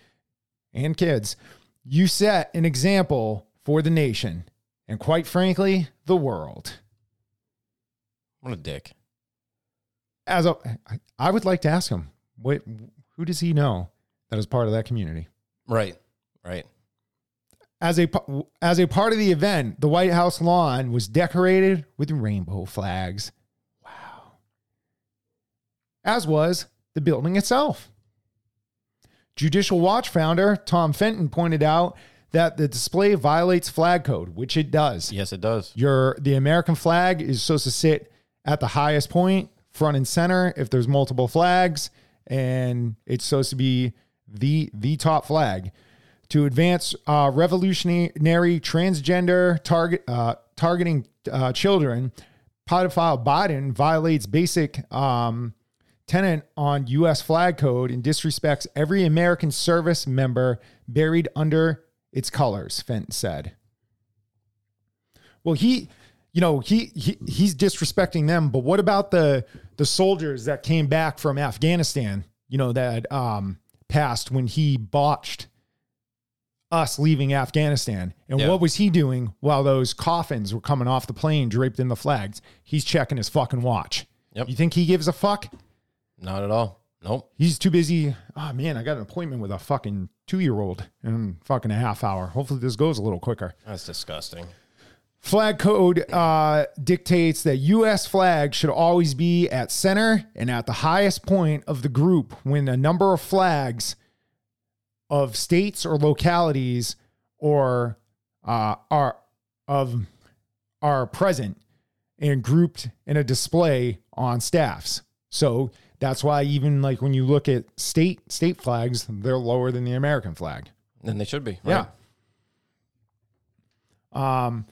and kids. You set an example for the nation and, quite frankly, the world. What a dick. As a, I would like to ask him, what, who does he know that is part of that community? Right. Right. As a as a part of the event, the White House lawn was decorated with rainbow flags. Wow. As was the building itself. Judicial Watch founder Tom Fitton pointed out that the display violates flag code, which it does. Yes, it does. Your the American flag is supposed to sit at the highest point, front and center if there's multiple flags, and it's supposed to be the the top flag to advance uh, revolutionary transgender target uh, targeting uh, children. Pedophile Biden violates basic um, tenant on U.S. flag code and disrespects every American service member buried under its colors. Fitton said. Well, he, you know, he, he he's disrespecting them, but what about the the soldiers that came back from Afghanistan? You know that um, passed when he botched us leaving Afghanistan. And Yeah. what was he doing while those coffins were coming off the plane draped in the flags? He's checking his fucking watch. Yep. You think he gives a fuck? Not at all. Nope. He's too busy. Oh man, I got an appointment with a fucking two year old in fucking a half hour. Hopefully this goes a little quicker. That's disgusting. Flag code uh, dictates that U.S. flag should always be at center and at the highest point of the group when a number of flags of states or localities or uh, are of are present and grouped in a display on staffs. So that's why even like when you look at state state flags, they're lower than the American flag. Then they should be. Yeah. Um,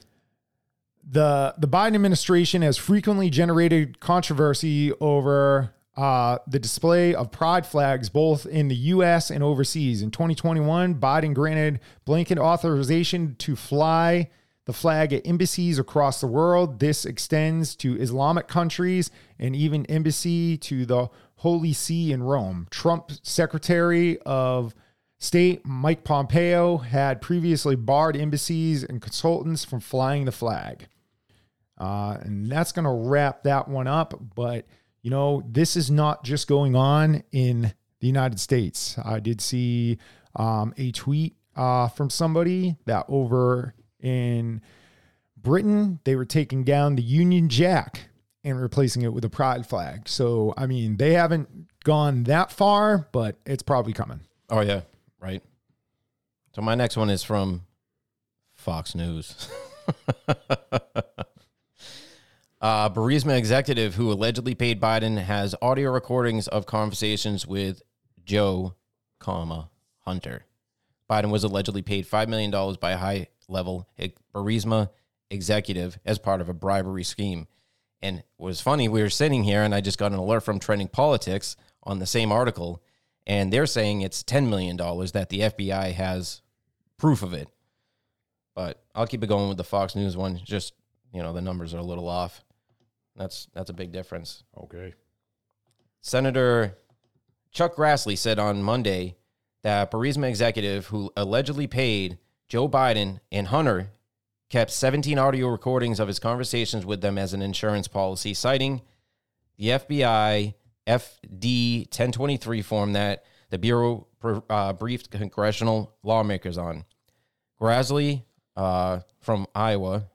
the the Biden administration has frequently generated controversy over uh, the display of pride flags both in the U.S. and overseas. In 2021, Biden granted blanket authorization to fly the flag at embassies across the world. This extends to Islamic countries and even embassy to the Holy See in Rome. Trump Secretary of State Mike Pompeo had previously barred embassies and consultants from flying the flag. Uh, and that's going to wrap that one up. But, you know, this is not just going on in the United States. I did see um, a tweet uh, from somebody that over in Britain, they were taking down the Union Jack and replacing it with a pride flag. So, I mean, they haven't gone that far, but it's probably coming. Oh yeah, right. So my next one is from Fox News. uh, Burisma executive who allegedly paid Biden has audio recordings of conversations with Joe, comma Hunter. Biden was allegedly paid $5 million by a high level Burisma executive as part of a bribery scheme. And it was funny, we were sitting here and I just got an alert from Trending Politics on the same article, and they're saying it's $10 million that the FBI has proof of it. But I'll keep it going with the Fox News one. Just, you know, the numbers are a little off. That's that's a big difference. Okay. Senator Chuck Grassley said on Monday that Burisma executive who allegedly paid Joe Biden and Hunter kept 17 audio recordings of his conversations with them as an insurance policy, citing the FBI FD 1023 form that the Bureau uh, briefed congressional lawmakers on. Grassley uh, from Iowa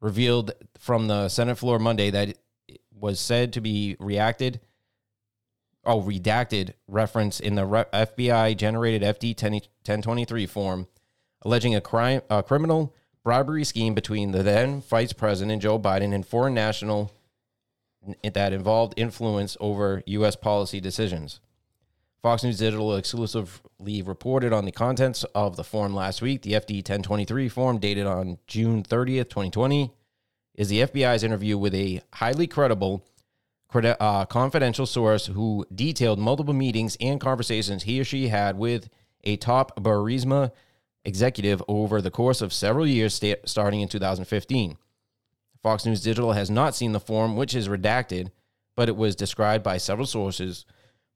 revealed from the Senate floor Monday that it was said to be reacted oh, redacted reference in the re- FBI generated FD 10, 1023 form alleging a crime, a criminal bribery scheme between the then Vice President Joe Biden and foreign national that involved influence over U.S. policy decisions. Fox News Digital exclusively reported on the contents of the form last week. The FD 1023 form, dated on June 30th, 2020, is the FBI's interview with a highly credible uh, confidential source who detailed multiple meetings and conversations he or she had with a top Burisma executive over the course of several years, sta- starting in 2015. Fox News Digital has not seen the form, which is redacted, but it was described by several sources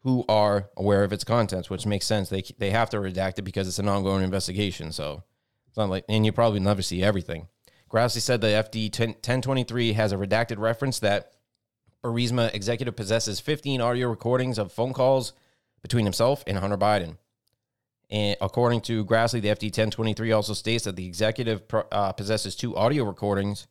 who are aware of its contents, which makes sense. They they have to redact it because it's an ongoing investigation. So it's not like, and you probably never see everything. Grassley said the FD 10, 1023 has a redacted reference that Burisma executive possesses 15 audio recordings of phone calls between himself and Hunter Biden. And according to Grassley, the FD 1023 also states that the executive uh, possesses two audio recordings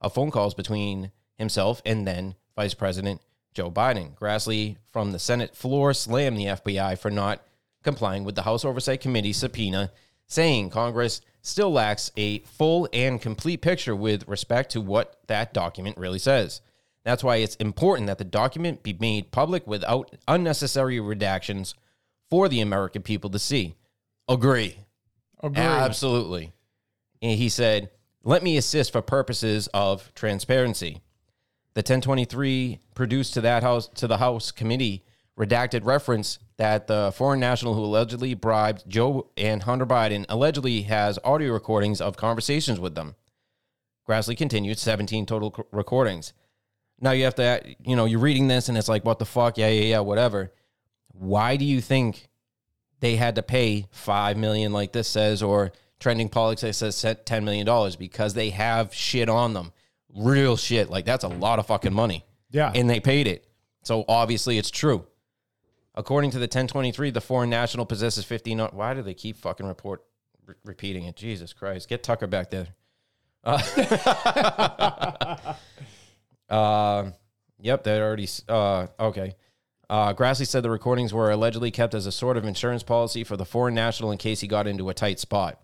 of phone calls between himself and then Vice President Joe Biden. Grassley from the Senate floor slammed the FBI for not complying with the House Oversight Committee subpoena, saying Congress still lacks a full and complete picture with respect to what that document really says. That's why it's important that the document be made public without unnecessary redactions for the American people to see. Agree. Agree. Absolutely. And he said, let me assist for purposes of transparency. The 1023 produced to that house to the House committee redacted reference that the foreign national who allegedly bribed Joe and Hunter Biden allegedly has audio recordings of conversations with them. Grassley continued 17 total recordings. Now you have to, you know, you're reading this and it's like, what the fuck? Yeah, yeah, yeah, whatever. Why do you think they had to pay five million, like this says, or trending politics says ten million dollars because they have shit on them, real shit. Like that's a lot of fucking money. Yeah, and they paid it, so obviously it's true. According to the 1023, the foreign national possesses 15. Why do they keep fucking report re- repeating it? Jesus Christ, get Tucker back there. Uh, Uh, yep, they already. Uh, okay. Uh, Grassley said the recordings were allegedly kept as a sort of insurance policy for the foreign national in case he got into a tight spot.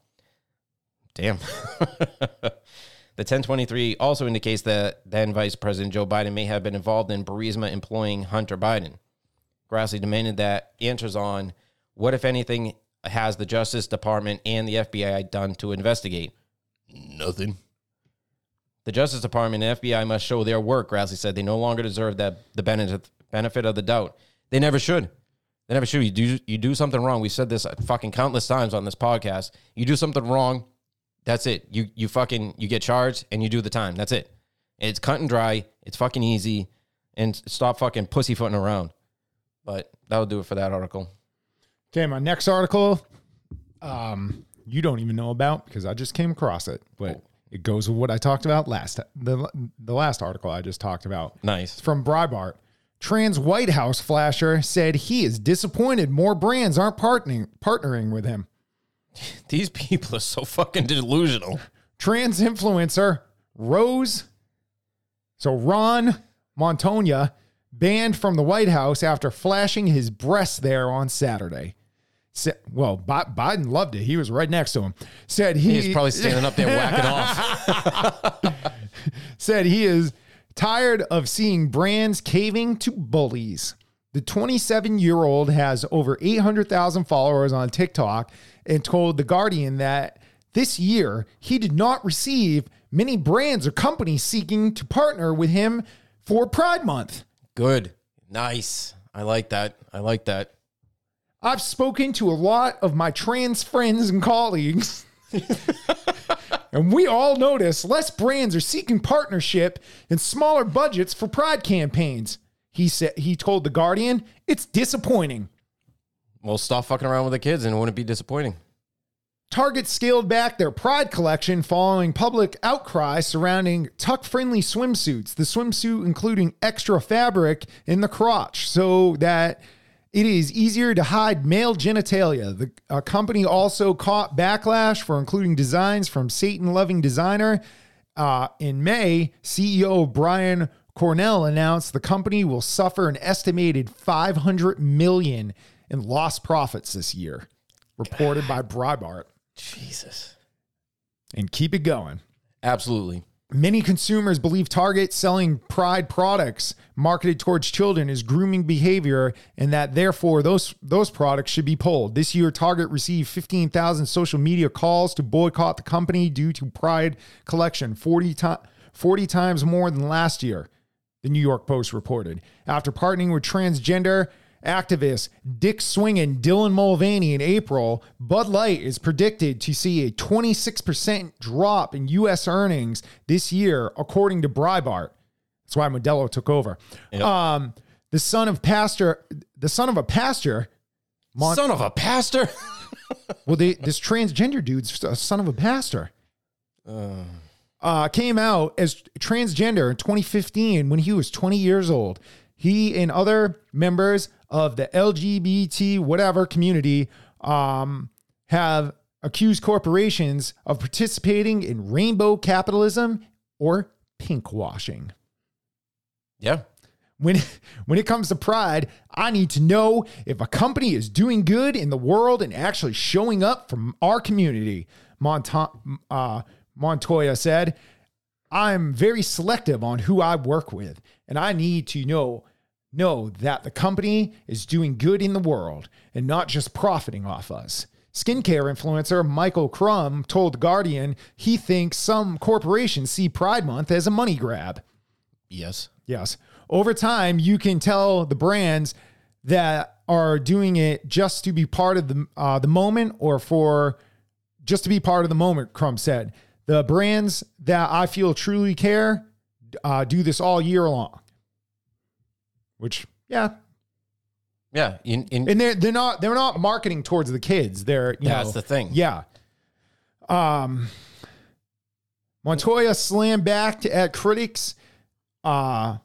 Damn. the 1023 also indicates that then Vice President Joe Biden may have been involved in Burisma employing Hunter Biden. Grassley demanded that answers on what, if anything, has the Justice Department and the FBI done to investigate? Nothing. The Justice Department and FBI must show their work, Grassley said. They no longer deserve that the benefit of the doubt. They never should. They never should. You do you do something wrong. We said this fucking countless times on this podcast. You do something wrong, That's it. You you fucking you get charged and you do the time. That's it. It's cut and dry. It's fucking easy. And stop fucking pussyfooting around. But that'll do it for that article. Okay, my next article, um, you don't even know about because I just came across it, but it goes with what I talked about last the the last article I just talked about. Nice. It's from Breitbart. Trans White House flasher said he is disappointed more brands aren't partnering partnering with him. These people are so fucking delusional. Trans influencer Rose, so Ron Montoya, banned from the White House after flashing his breasts there on Saturday. Sa- well, Bi- Biden loved it. He was right next to him. Said he, He's probably standing up there whacking off. said he is tired of seeing brands caving to bullies. The 27 year old has over 800,000 followers on TikTok and told The Guardian that this year he did not receive many brands or companies seeking to partner with him for Pride Month. Good. Nice. I like that. I like that. I've spoken to a lot of my trans friends and colleagues. and we all notice less brands are seeking partnership and smaller budgets for pride campaigns. He said he told the Guardian, "It's disappointing." Well, stop fucking around with the kids and it wouldn't be disappointing. Target scaled back their Pride collection following public outcry surrounding tuck friendly swimsuits, the swimsuit including extra fabric in the crotch so that it is easier to hide male genitalia. The uh, company also caught backlash for including designs from Satan loving designer. Uh, in May, CEO Brian Cornell announced the company will suffer an estimated 500 million in lost profits this year, reported by Breitbart. Jesus. And keep it going. Absolutely. Many consumers believe Target selling Pride products marketed towards children is grooming behavior and that therefore those those products should be pulled. This year Target received 15,000 social media calls to boycott the company due to Pride collection, 40 ti- 40 times more than last year. The New York Post reported. After partnering with transgender activist Dick Swing and Dylan Mulvaney in April, Bud Light is predicted to see a 26% drop in U.S. earnings this year, according to Breitbart. That's why Modelo took over. Yep. Um, the son of pastor, the son of a pastor, Mon- Son of a pastor. well, they, this transgender dude's a son of a pastor. Uh, came out as transgender in 2015 when he was 20 years old. He and other members of the LGBT whatever community um, have accused corporations of participating in rainbow capitalism or pink washing. yeah. When, when it comes to pride, I need to know if a company is doing good in the world and actually showing up from our community. Monta- uh, Montoya said, I'm very selective on who I work with, and I need to know know that the company is doing good in the world and not just profiting off us. Skincare influencer Michael Crum told Guardian he thinks some corporations see Pride Month as a money grab. Yes. Yes. Over time, you can tell the brands that are doing it just to be part of the uh, the moment or for just to be part of the moment. Crumb said the brands that I feel truly care uh, do this all year long. Which, yeah, Yeah. In, in, and they're they're not they're not marketing towards the kids. They're you That's know, the thing. Yeah. Um, Montoya slammed back at critics uh,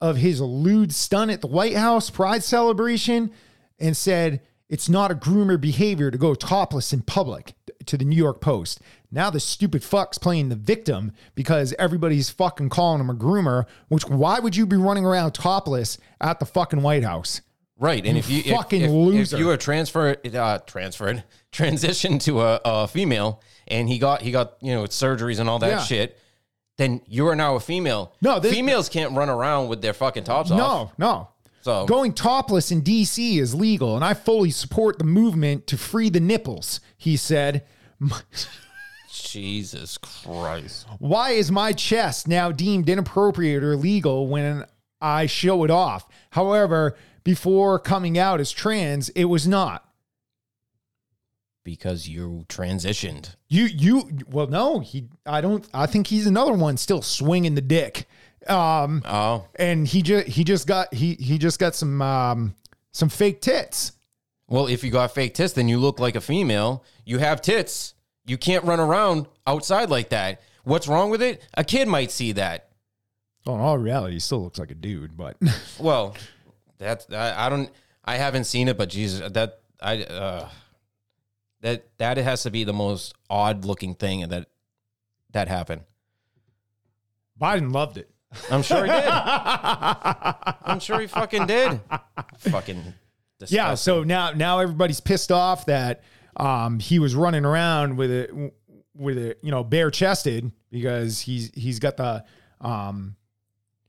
of his lewd stunt at the White House Pride celebration and said it's not a groomer behavior to go topless in public to the New York Post. Now the stupid fuck's playing the victim because everybody's fucking calling him a groomer, which why would you be running around topless at the fucking White House? right. And if you fucking if, loser. if you were transferred uh, transferred transitioned to a, a female and he got he got you know surgeries and all that Yeah. shit, then you are now a female. No, this- females can't run around with their fucking tops off. No, no. So Going topless in DC is legal, and I fully support the movement to free the nipples, he said. Jesus Christ. Why is my chest now deemed inappropriate or illegal when I show it off? However, before coming out as trans, it was not. because you transitioned. You you well no he I don't I think he's another one still swinging the dick. Um Oh, and he just he just got he he just got some um some fake tits. well, if you got fake tits, then you look like a female. You have tits. You can't run around outside like that. What's wrong with it? A kid might see that. Well, in all reality, he still looks like a dude, but Well, that's I, I don't I haven't seen it, but Jesus, that I uh, that that has to be the most odd looking thing that that happened. Biden loved it. I'm sure he did. I'm sure he fucking did. Fucking disgusting. Yeah, so now now everybody's pissed off that um he was running around with it with it, you know, bare chested because he's he's got the um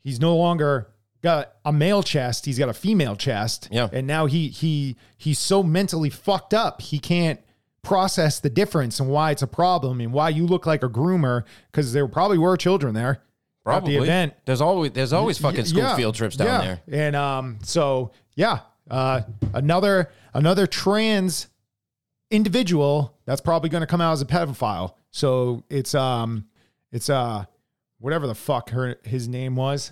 he's no longer got a male chest, he's got a female chest. Yeah. And now he he he's so mentally fucked up, he can't process the difference and why it's a problem and why you look like a groomer because there probably were children there probably at the event. There's always there's always fucking school Yeah, field trips down yeah. there. And um, so yeah, uh, another another trans individual that's probably going to come out as a pedophile. So it's um, it's uh, whatever the fuck her his name was,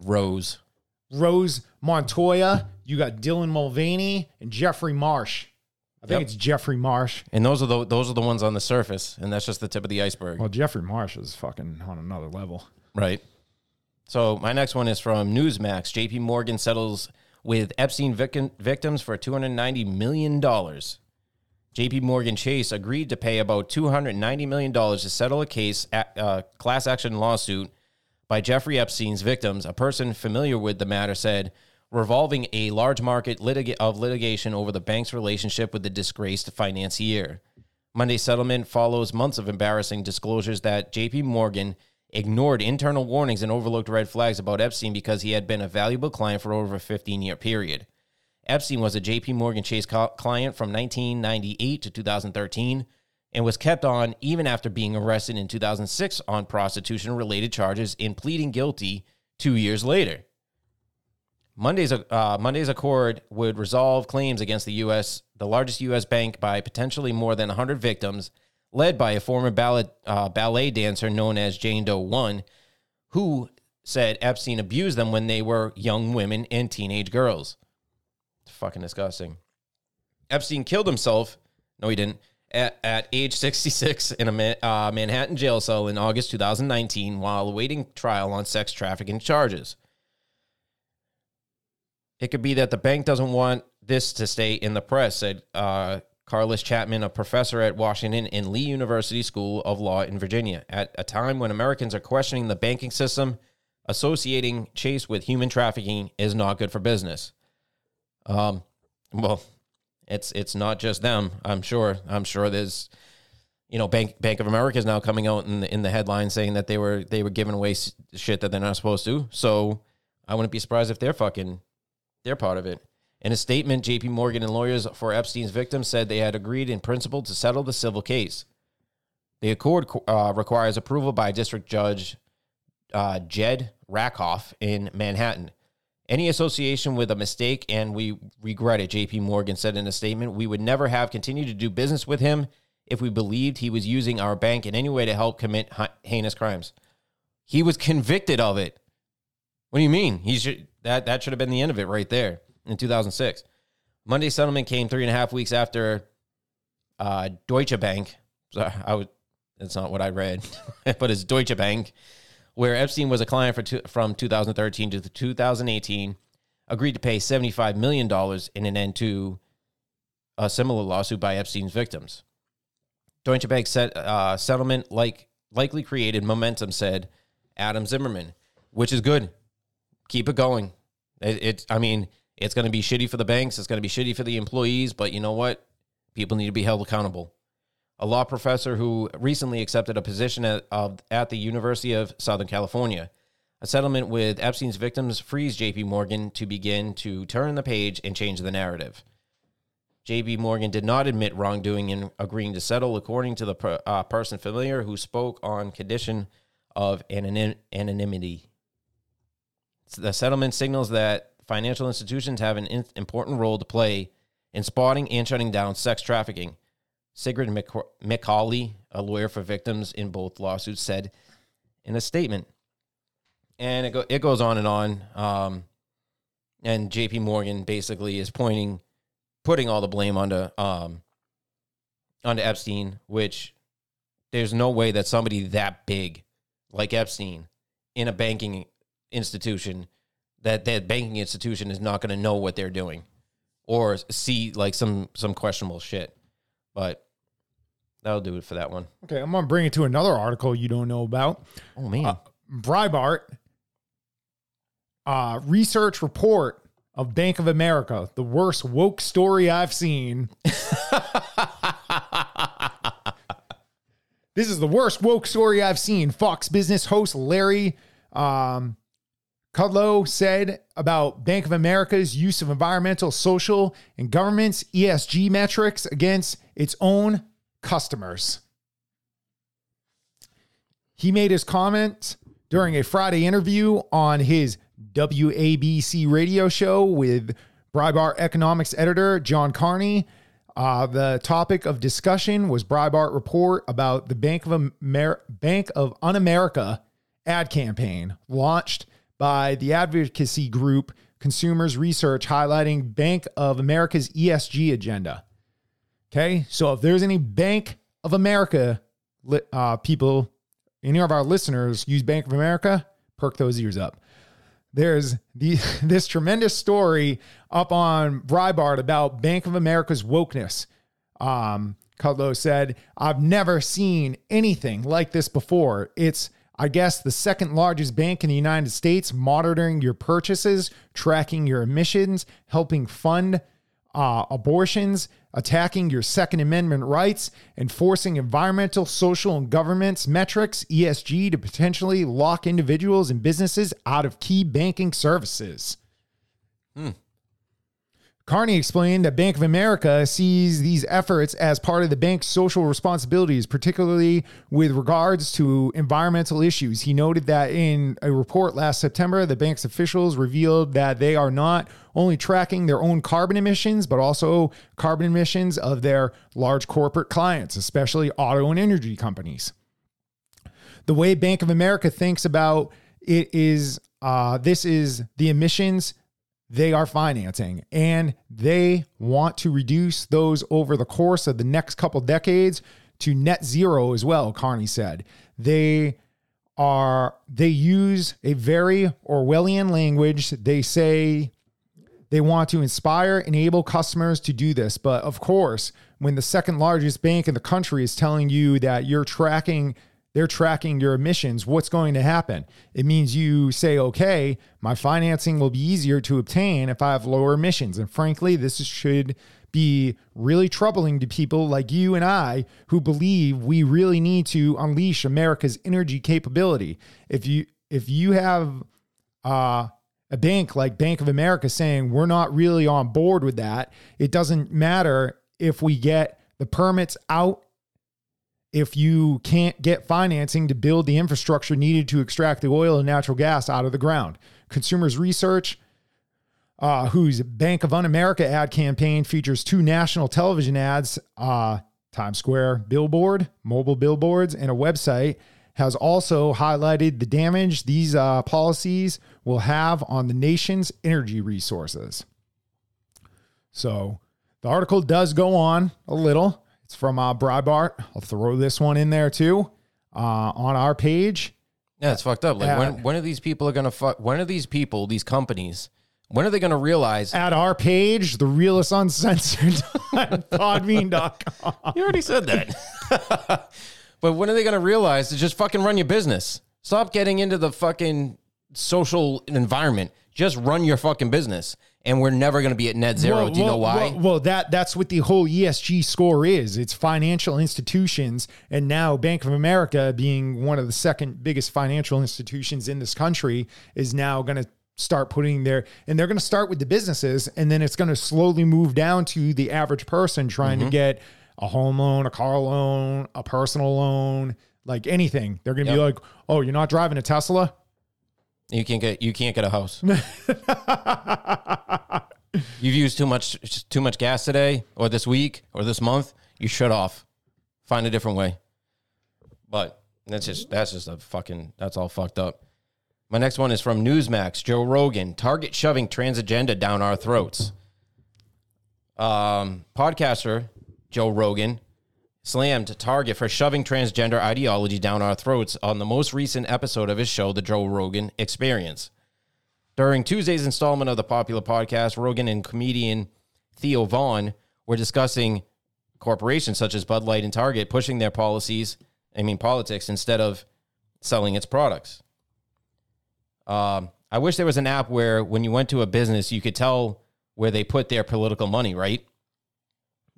Rose. Rose Montoya. You got Dylan Mulvaney and Jeffrey Marsh. I think Yep. it's Jeffrey Marsh. And those are the those are the ones on the surface, and that's just the tip of the iceberg. Well, Jeffrey Marsh is fucking on another level. Right. So my next one is from Newsmax. JP Morgan settles with Epstein victim, victims for $290 million. JP Morgan Chase agreed to pay about $290 million to settle a case, uh, class action lawsuit by Jeffrey Epstein's victims. A person familiar with the matter said, revolving a large market litig- of litigation over the bank's relationship with the disgraced financier. Monday's settlement follows months of embarrassing disclosures that JP Morgan ignored internal warnings and overlooked red flags about Epstein because he had been a valuable client for over a 15 year period. Epstein was a JP Morgan Chase client from 1998 to 2013 and was kept on even after being arrested in 2006 on prostitution related charges and pleading guilty two years later. Monday's uh, Monday's accord would resolve claims against the U.S. the largest U.S. bank by potentially more than 100 victims, led by a former ballet, uh, ballet dancer known as Jane Doe One, who said Epstein abused them when they were young women and teenage girls. Fucking disgusting. Epstein killed himself. No, he didn't. At, at age 66 in a uh, Manhattan jail cell in August 2019 while awaiting trial on sex trafficking charges. It could be that the bank doesn't want this to stay in the press, said uh, Carlos Chapman, a professor at Washington and Lee University School of Law in Virginia. At a time when Americans are questioning the banking system, associating Chase with human trafficking is not good for business. Um, well, it's it's not just them. I'm sure. I'm sure there's, you know, Bank Bank of America is now coming out in the in the headline saying that they were they were giving away shit that they're not supposed to. So I wouldn't be surprised if they're fucking they're part of it. In a statement, J.P. Morgan and lawyers for Epstein's victims said they had agreed in principle to settle the civil case. The accord uh, requires approval by District Judge uh, Jed Rakoff in Manhattan. Any association with a mistake, and we regret it, JP Morgan said in a statement. We would never have continued to do business with him if we believed he was using our bank in any way to help commit heinous crimes. He was convicted of it. What do you mean? He should that that should have been the end of it right there in 2006. Monday settlement came three and a half weeks after uh, Deutsche Bank. Sorry, I would. That's not what I read, but it's Deutsche Bank where Epstein was a client for two, from 2013 to 2018, agreed to pay $75 million in an end to a similar lawsuit by Epstein's victims. Deutsche Bank set, uh, settlement like likely created momentum, said Adam Zimmerman, which is good. Keep it going. It, it I mean, it's going to be shitty for the banks. It's going to be shitty for the employees, but you know what? People need to be held accountable a law professor who recently accepted a position at, of, at the University of Southern California. A settlement with Epstein's victims frees JP Morgan to begin to turn the page and change the narrative. JP Morgan did not admit wrongdoing in agreeing to settle, according to the per, uh, person familiar who spoke on condition of anonym, anonymity. The settlement signals that financial institutions have an in, important role to play in spotting and shutting down sex trafficking Sigrid McCawley, a lawyer for victims in both lawsuits, said in a statement. And it, go, it goes on and on. Um, and JP Morgan basically is pointing, putting all the blame onto, um, onto Epstein, which there's no way that somebody that big like Epstein in a banking institution that that banking institution is not going to know what they're doing or see like some some questionable shit. But that'll do it for that one. Okay, I'm gonna bring it to another article you don't know about. Oh man, uh, Breitbart uh, research report of Bank of America, the worst woke story I've seen. this is the worst woke story I've seen. Fox Business host Larry um, Kudlow said about Bank of America's use of environmental, social, and government's ESG metrics against its own customers. He made his comments during a Friday interview on his WABC radio show with Breitbart economics editor John Carney. Uh, the topic of discussion was Breitbart report about the Bank of Amer- Bank of Un-America ad campaign launched by the advocacy group Consumers Research, highlighting Bank of America's ESG agenda. Okay, so if there's any Bank of America uh, people, any of our listeners use Bank of America, perk those ears up. There's the this tremendous story up on Breitbart about Bank of America's wokeness. Um, Kudlow said, "I've never seen anything like this before. It's I guess the second largest bank in the United States, monitoring your purchases, tracking your emissions, helping fund uh, abortions, attacking your Second Amendment rights, enforcing environmental, social, and governance metrics, ESG, to potentially lock individuals and businesses out of key banking services. Hmm. Carney explained that Bank of America sees these efforts as part of the bank's social responsibilities, particularly with regards to environmental issues. He noted that in a report last September, the bank's officials revealed that they are not only tracking their own carbon emissions, but also carbon emissions of their large corporate clients, especially auto and energy companies. The way Bank of America thinks about it is uh, this is the emissions they are financing and they want to reduce those over the course of the next couple decades to net zero as well carney said. They are they use a very orwellian language. They say they want to inspire enable customers to do this. But of course when the second largest bank in the country is telling you that you're tracking they're tracking your emissions, what's going to happen? It means you say, okay, my financing will be easier to obtain if I have lower emissions. And frankly, this should be really troubling to people like you and I who believe we really need to unleash America's energy capability. If you if you have uh, a bank like Bank of America saying we're not really on board with that, it doesn't matter if we get the permits out if you can't get financing to build the infrastructure needed to extract the oil and natural gas out of the ground. Consumers Research, uh, whose Bank of Un-America ad campaign features two national television ads, uh, Times Square billboard, mobile billboards, and a website, has also highlighted the damage these uh, policies will have on the nation's energy resources. So the article does go on a little. It's from uh, Breitbart. I'll throw this one in there too uh, on our page. Yeah, it's fucked up. Like at, when when are these people are gonna fuck? When are these people, these companies? When are they gonna realize? At our page, the realist uncensored podbean.com. You already said that. but when are they gonna realize to just fucking run your business? Stop getting into the fucking social environment. Just run your fucking business and we're never going to be at net zero. Well, Do you well, know why? Well, well, that that's what the whole ESG score is. It's financial institutions, and now Bank of America, being one of the second biggest financial institutions in this country, is now going to start putting their and they're going to start with the businesses and then it's going to slowly move down to the average person trying mm-hmm. to get a home loan a car loan a personal loan like anything they're going to yep. be like oh you're not driving a tesla you can't get you can't get a house. You've used too much too much gas today, or this week, or this month. You shut off. Find a different way. But that's just that's just a fucking that's all fucked up. My next one is from Newsmax. Joe Rogan. Target shoving trans agenda down our throats. Um, podcaster Joe Rogan slammed Target for shoving transgender ideology down our throats on the most recent episode of his show, The Joe Rogan Experience. During Tuesday's installment of the popular podcast, Rogan and comedian Theo Von were discussing corporations such as Bud Light and Target pushing their policies, I mean politics, instead of selling its products. Um, I wish there was an app where when you went to a business, you could tell where they put their political money, right?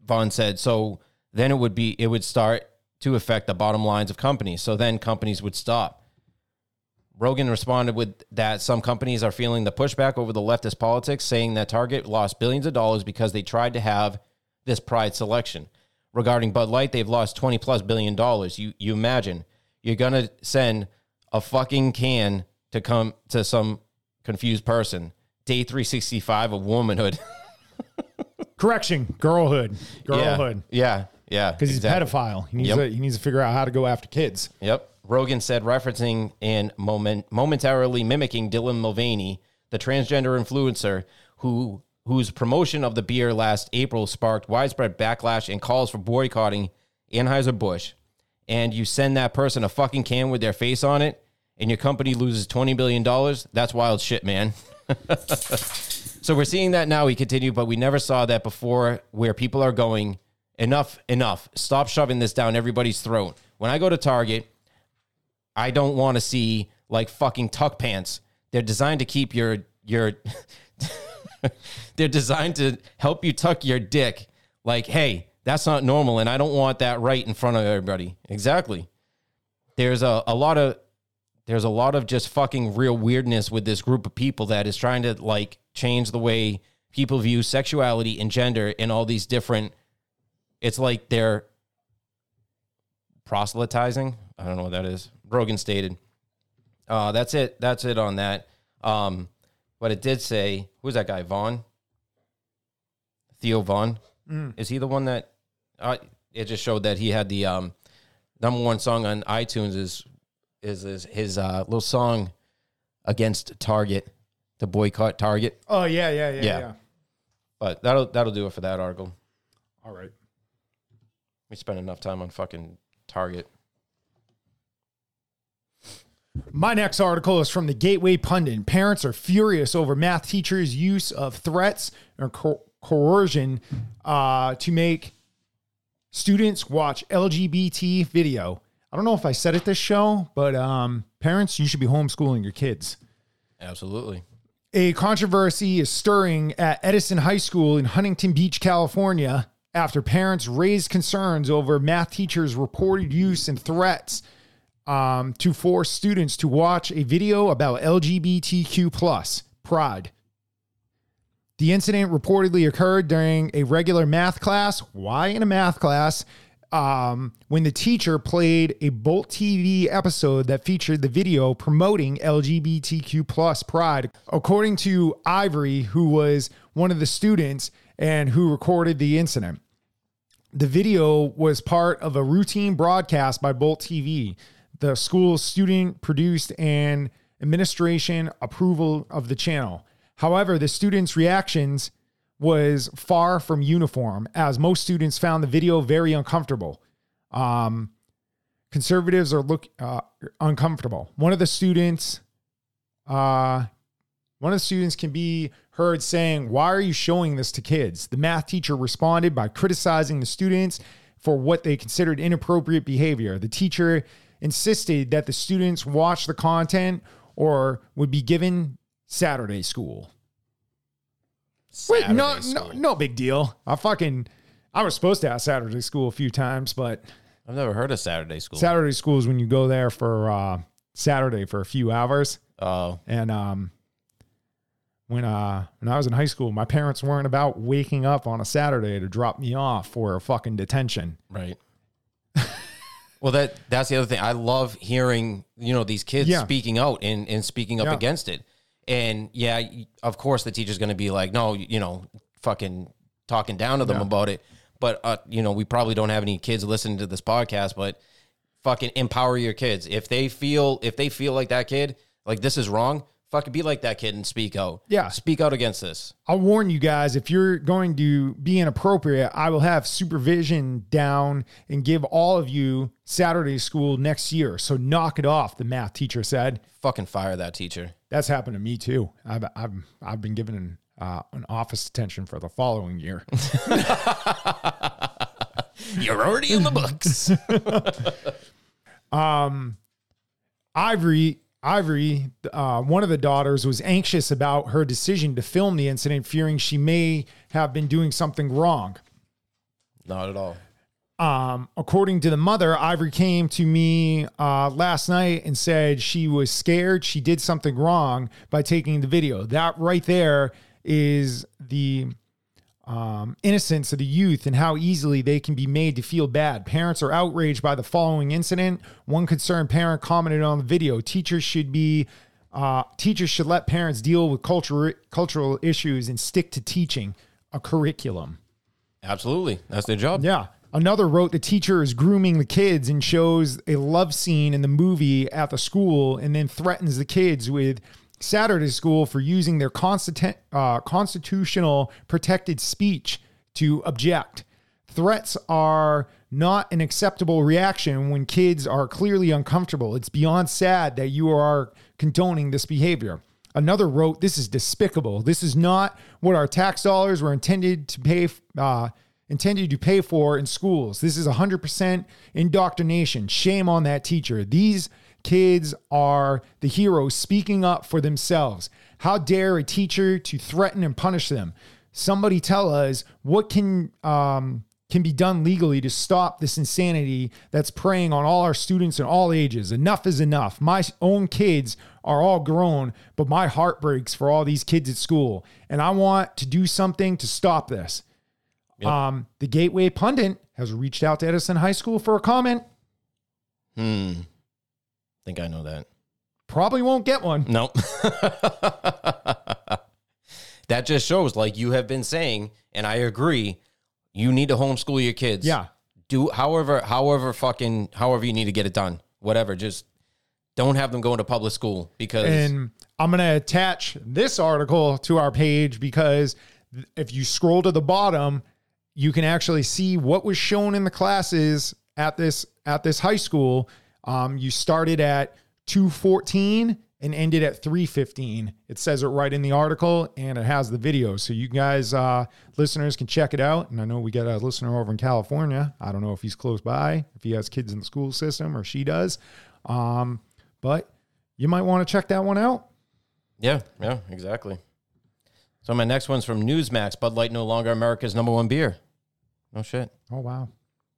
Von said. So then it would be it would start to affect the bottom lines of companies. So then companies would stop. Rogan responded with that some companies are feeling the pushback over the leftist politics, saying that Target lost billions of dollars because they tried to have this pride selection. Regarding Bud Light, they've lost 20 plus billion dollars. You you imagine you're gonna send a fucking can to come to some confused person. Day 365 of womanhood. Correction, girlhood, girlhood. Yeah. Yeah. Yeah, because he's exactly. a pedophile. He needs Yep. to he needs to figure out how to go after kids. Yep. Rogan said, referencing and moment, momentarily mimicking Dylan Mulvaney, the transgender influencer who whose promotion of the beer last April sparked widespread backlash and calls for boycotting Anheuser-Busch. And you send that person a fucking can with their face on it, and your company loses $20 billion. That's wild shit, man. so we're seeing that now. We continue, but we never saw that before where people are going, enough, enough. Stop shoving this down everybody's throat. When I go to Target, I don't want to see like fucking tuck pants. They're designed to keep your your they're designed to help you tuck your dick. Like, hey, that's not normal and I don't want that right in front of everybody. Exactly. There's a, a lot of there's a lot of just fucking real weirdness with this group of people that is trying to like change the way people view sexuality and gender in all these different it's like they're proselytizing. I don't know what that is. Rogan stated. Uh, that's it. That's it on that. Um, but it did say, who's that guy? Von? Theo Von? Is he the one that? Uh, it just showed that he had the um, number one song on iTunes is is, is his uh, little song against Target, to boycott Target. Oh yeah, yeah, yeah, Yeah. yeah. But that'll that'll do it for that article. All right. We spend enough time on fucking Target. My next article is from the Gateway Pundit. Parents are furious over math teachers' use of threats or co- coercion uh, to make students watch LGBT video. I don't know if I said it this show, but um, parents, you should be homeschooling your kids. Absolutely. A controversy is stirring at Edison High School in Huntington Beach, California, after parents raised concerns over math teachers' reported use and threats um, to force students to watch a video about LGBTQ plus pride. The incident reportedly occurred during a regular math class. Why in a math class? Um, when the teacher played a Bolt TV episode that featured the video promoting LGBTQ plus pride. According to Ivory, who was one of the students and who recorded the incident, the video was part of a routine broadcast by Bolt TV, the school's student produced and administration approval of the channel. However, the students' reactions was far from uniform, as most students found the video very uncomfortable. Um, conservatives are look uh, uncomfortable. One of the students, uh, one of the students can be heard saying, Why are you showing this to kids? The math teacher responded by criticizing the students for what they considered inappropriate behavior. The teacher insisted that the students watch the content or would be given Saturday school. Wait, no, Saturday no, no big deal. I fucking, I was supposed to have Saturday school a few times, but I've never heard of Saturday school. Saturday school is when you go there for uh, Saturday for a few hours. Oh, And um, when uh, when I was in high school, my parents weren't about waking up on a Saturday to drop me off for a fucking detention. right. well, that that's the other thing. I love hearing you know these kids Yeah. speaking out and and speaking up Yeah. against it. And yeah, of course the teacher's going to be like, no, you know, fucking talking down to them Yeah. about it. but uh, you know, we probably don't have any kids listening to this podcast, but fucking empower your kids. If they feel if they feel like that kid, like this is wrong, fucking be like that kid and speak out. Yeah. Speak out against this. I'll warn you guys if you're going to be inappropriate, I will have supervision down and give all of you Saturday school next year. So knock it off, the math teacher said. Fucking fire that teacher. That's happened to me too. I've I've I've been given an uh, an office detention for the following year. You're already in the books. Um, Ivory, Ivory, uh, one of the daughters, was anxious about her decision to film the incident, fearing she may have been doing something wrong. Not at all. Um, according to the mother, Ivory came to me uh, last night and said she was scared she did something wrong by taking the video. That right there is the um, innocence of the youth and how easily they can be made to feel bad. Parents are outraged by the following incident. One concerned parent commented on the video: "Teachers should be." Uh, teachers should let parents deal with cultural cultural issues and stick to teaching a curriculum. Absolutely. That's their job. Yeah. Another wrote the teacher is grooming the kids and shows a love scene in the movie at the school and then threatens the kids with Saturday school for using their constant, uh, constitutional protected speech to object. Threats are not an acceptable reaction when kids are clearly uncomfortable. It's beyond sad that you are condoning this behavior. Another wrote, This is despicable. This is not what our tax dollars were intended to pay. Uh, intended to pay for in schools. This is 100% indoctrination. Shame on that teacher. These kids are the heroes speaking up for themselves. How dare a teacher to threaten and punish them? Somebody tell us what can um, can be done legally to stop this insanity that's preying on all our students in all ages. Enough is enough. My own kids are all grown, but my heart breaks for all these kids at school, and I want to do something to stop this. Um, the Gateway Pundit has reached out to Edison High School for a comment. Hmm. Think I know that. Probably won't get one. No. that just shows, like you have been saying, and I agree, you need to homeschool your kids. Yeah. Do however, however fucking however you need to get it done. Whatever. Just don't have them go into public school because And I'm going to attach this article to our page because if you scroll to the bottom, you can actually see what was shown in the classes at this at this high school. Um, you started at 214 and ended at 315. It says it right in the article and it has the video. So you guys, uh, listeners, can check it out. And I know we got a listener over in California. I don't know if he's close by, if he has kids in the school system or she does. Um, but you might want to check that one out. Yeah, yeah, exactly. So my next one's from Newsmax. Bud Light no longer America's number one beer. No shit. Oh, wow.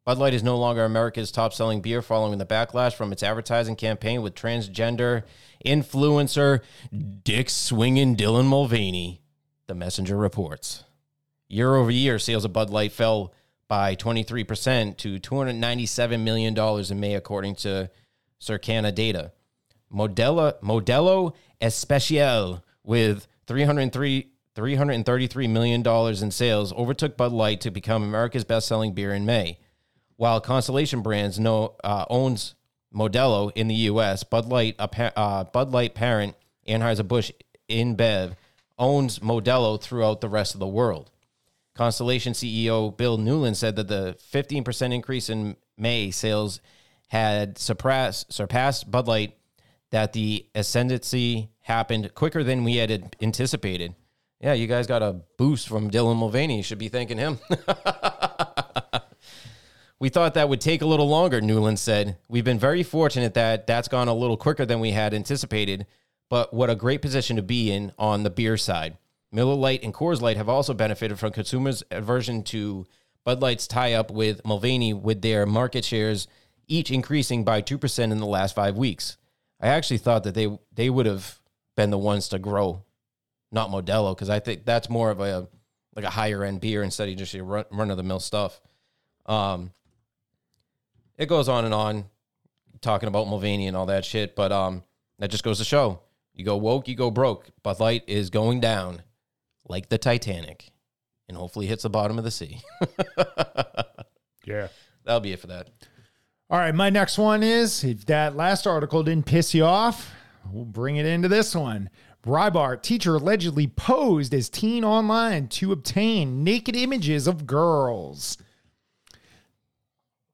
Bud Light is no longer America's top selling beer following the backlash from its advertising campaign with transgender influencer Dick swinging Dylan Mulvaney, the messenger reports. Year over year, sales of Bud Light fell by 23% to $297 million in May, according to Circana data. Modelo, Modelo Especial, with 303 $333 million in sales, overtook Bud Light to become America's best selling beer in May. While Constellation Brands no, uh, owns Modelo in the U.S., Bud Light, uh, Bud Light parent Anheuser-Busch InBev owns Modelo throughout the rest of the world. Constellation CEO Bill Newland said that the 15% increase in May sales had surpassed, surpassed Bud Light, that the ascendancy happened quicker than we had anticipated. Yeah, you guys got a boost from Dylan Mulvaney. You should be thanking him. we thought that would take a little longer, Newland said. We've been very fortunate that that's gone a little quicker than we had anticipated, but what a great position to be in on the beer side. Miller Lite and Coors Light have also benefited from consumers' aversion to Bud Light's tie up with Mulvaney, with their market shares each increasing by 2% in the last five weeks. I actually thought that they, they would have been the ones to grow, not Modelo, because I think that's more of a like a higher end beer instead of just your run, of the mill stuff. Um, it goes on and on, talking about Mulvaney and all that shit, but um, that just goes to show you go woke, you go broke. Bud Light is going down like the Titanic and hopefully hits the bottom of the sea. Yeah. That'll be it for that. All right, my next one is if that last article didn't piss you off, we'll bring it into this one. Breitbart teacher allegedly posed as teen online to obtain naked images of girls.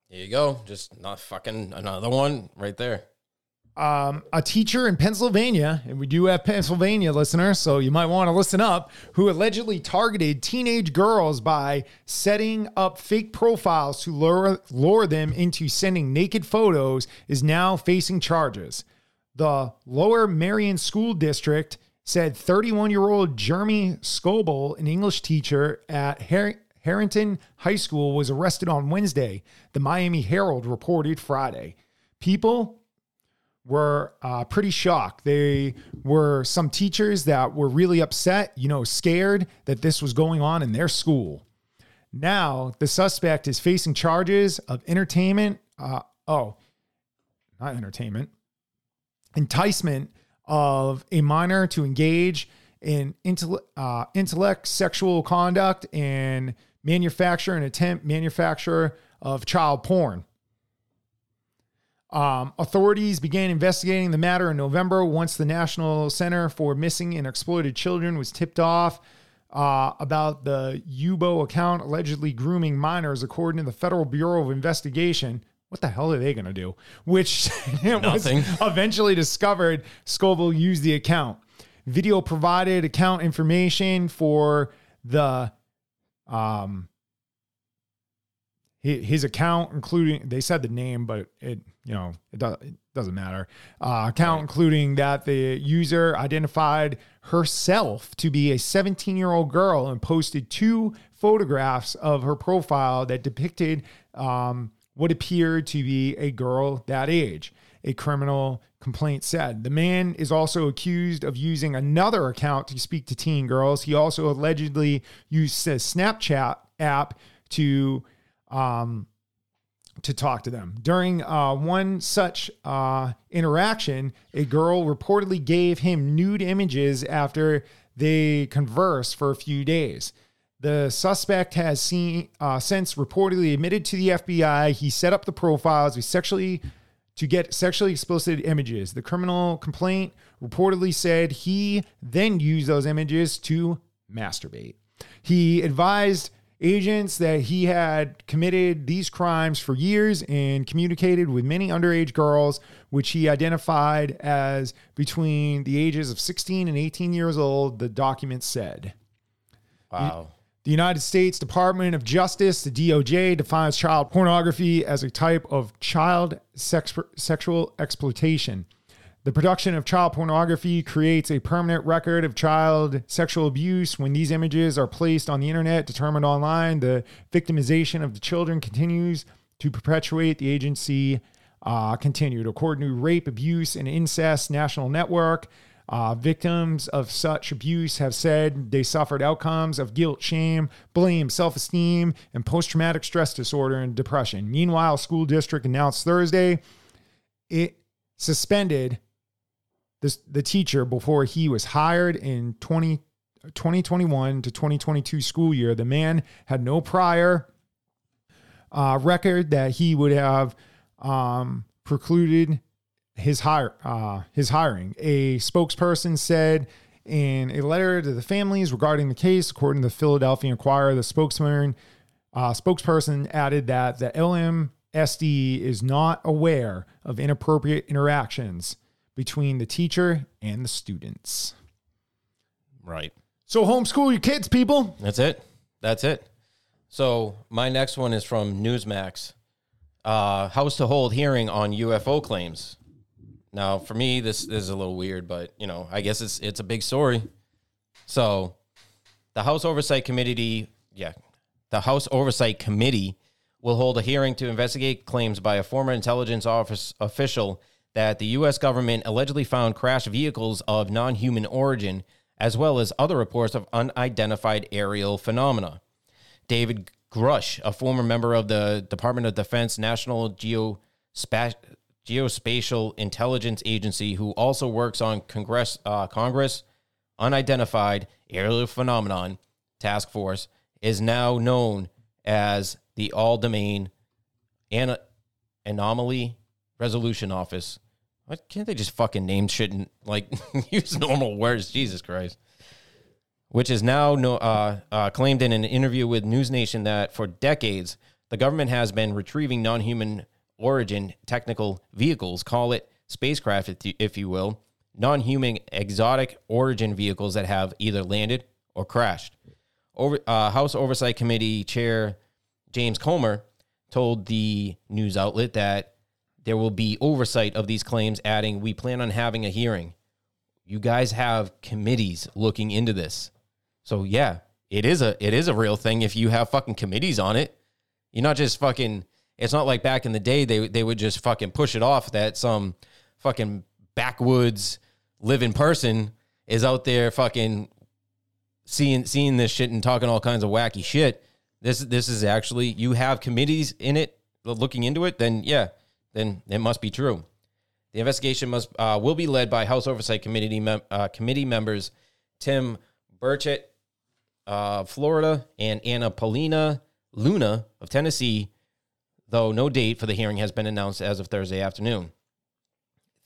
Here you go. Just not fucking another one right there. um, a teacher in Pennsylvania, and we do have Pennsylvania listeners, so you might want to listen up, who allegedly targeted teenage girls by setting up fake profiles to lure, lure them into sending naked photos, is now facing charges. The Lower Merion School District said 31 year old Jeremy Scoble, an English teacher at Har- Harrington High School, was arrested on Wednesday, the Miami Herald reported Friday. People were uh, pretty shocked. They were some teachers that were really upset, you know, scared that this was going on in their school. Now, the suspect is facing charges of entertainment. Uh, oh, not entertainment, enticement of a minor to engage in intell- uh, intellect, sexual conduct, and manufacture and attempt manufacture of child porn. Um, authorities began investigating the matter in November once the National Center for Missing and Exploited Children was tipped off uh, about the Yubo account allegedly grooming minors, according to the Federal Bureau of Investigation. What the hell are they going to do? Which was eventually discovered Scoville used the account. Video provided account information for the um, his account, including they said the name, but it you know it, does, it doesn't matter. Uh, account including that the user identified herself to be a 17 year old girl and posted two photographs of her profile that depicted um, what appeared to be a girl that age. A criminal complaint said. The man is also accused of using another account to speak to teen girls. He also allegedly used a Snapchat app to um, to talk to them. During uh, one such uh, interaction, a girl reportedly gave him nude images after they conversed for a few days. The suspect has seen uh, since reportedly admitted to the FBI. He set up the profiles to sexually to get sexually explicit images. The criminal complaint reportedly said he then used those images to masturbate. He advised agents that he had committed these crimes for years and communicated with many underage girls, which he identified as between the ages of 16 and 18 years old, the document said. Wow. The United States Department of Justice, the DOJ, defines child pornography as a type of child sex, sexual exploitation. The production of child pornography creates a permanent record of child sexual abuse. When these images are placed on the internet, determined online, the victimization of the children continues to perpetuate the agency uh, continued. According to Rape, Abuse, and Incest National Network, uh, victims of such abuse have said they suffered outcomes of guilt, shame, blame, self esteem, and post traumatic stress disorder and depression. Meanwhile, school district announced Thursday it suspended this, the teacher before he was hired in 20, 2021 to 2022 school year. The man had no prior uh, record that he would have um, precluded his hire uh, his hiring. A spokesperson said in a letter to the families regarding the case, according to the Philadelphia Inquirer, the spokesman uh, spokesperson added that the LMSD is not aware of inappropriate interactions between the teacher and the students. Right. So homeschool your kids, people. That's it. That's it. So my next one is from Newsmax. Uh, House to hold hearing on UFO claims. Now, for me, this, this is a little weird, but you know, I guess it's it's a big story. So, the House Oversight Committee, yeah, the House Oversight Committee will hold a hearing to investigate claims by a former intelligence office official that the U.S. government allegedly found crashed vehicles of non-human origin, as well as other reports of unidentified aerial phenomena. David Grusch, a former member of the Department of Defense National Geospa- Geospatial Intelligence Agency, who also works on Congress, uh, Congress Unidentified Aerial Phenomenon Task Force, is now known as the All Domain An- Anomaly Resolution Office. Why can't they just fucking name shit and like use normal words? Jesus Christ. Which is now no, uh, uh, claimed in an interview with News Nation that for decades the government has been retrieving non-human origin technical vehicles, call it spacecraft, if you, if you will, non-human exotic origin vehicles that have either landed or crashed. Over, uh, House Oversight Committee Chair James Comer told the news outlet that there will be oversight of these claims, adding, "We plan on having a hearing. You guys have committees looking into this, so yeah, it is a it is a real thing. If you have fucking committees on it, you're not just fucking. It's not like back in the day they they would just fucking push it off that some fucking backwoods living person is out there fucking seeing seeing this shit and talking all kinds of wacky shit. This this is actually you have committees in it looking into it. Then yeah, then it must be true. The investigation must uh, will be led by House Oversight Committee mem- uh, committee members Tim Burchett, uh, Florida, and Anna Paulina Luna of Tennessee. Though no date for the hearing has been announced as of Thursday afternoon.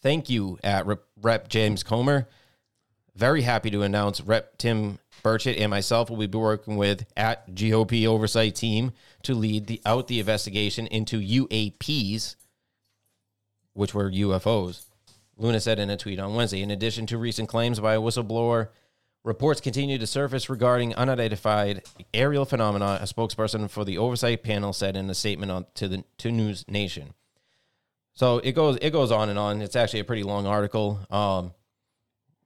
Thank you, at Rep, James Comer. Very happy to announce Rep Tim Burchett and myself will be working with at GOP oversight team to lead the out the investigation into UAPs, which were UFOs. Luna said in a tweet on Wednesday. In addition to recent claims by a whistleblower, reports continue to surface regarding unidentified aerial phenomena. A spokesperson for the oversight panel said in a statement on, to the to News Nation. So it goes it goes on and on. It's actually a pretty long article. Um,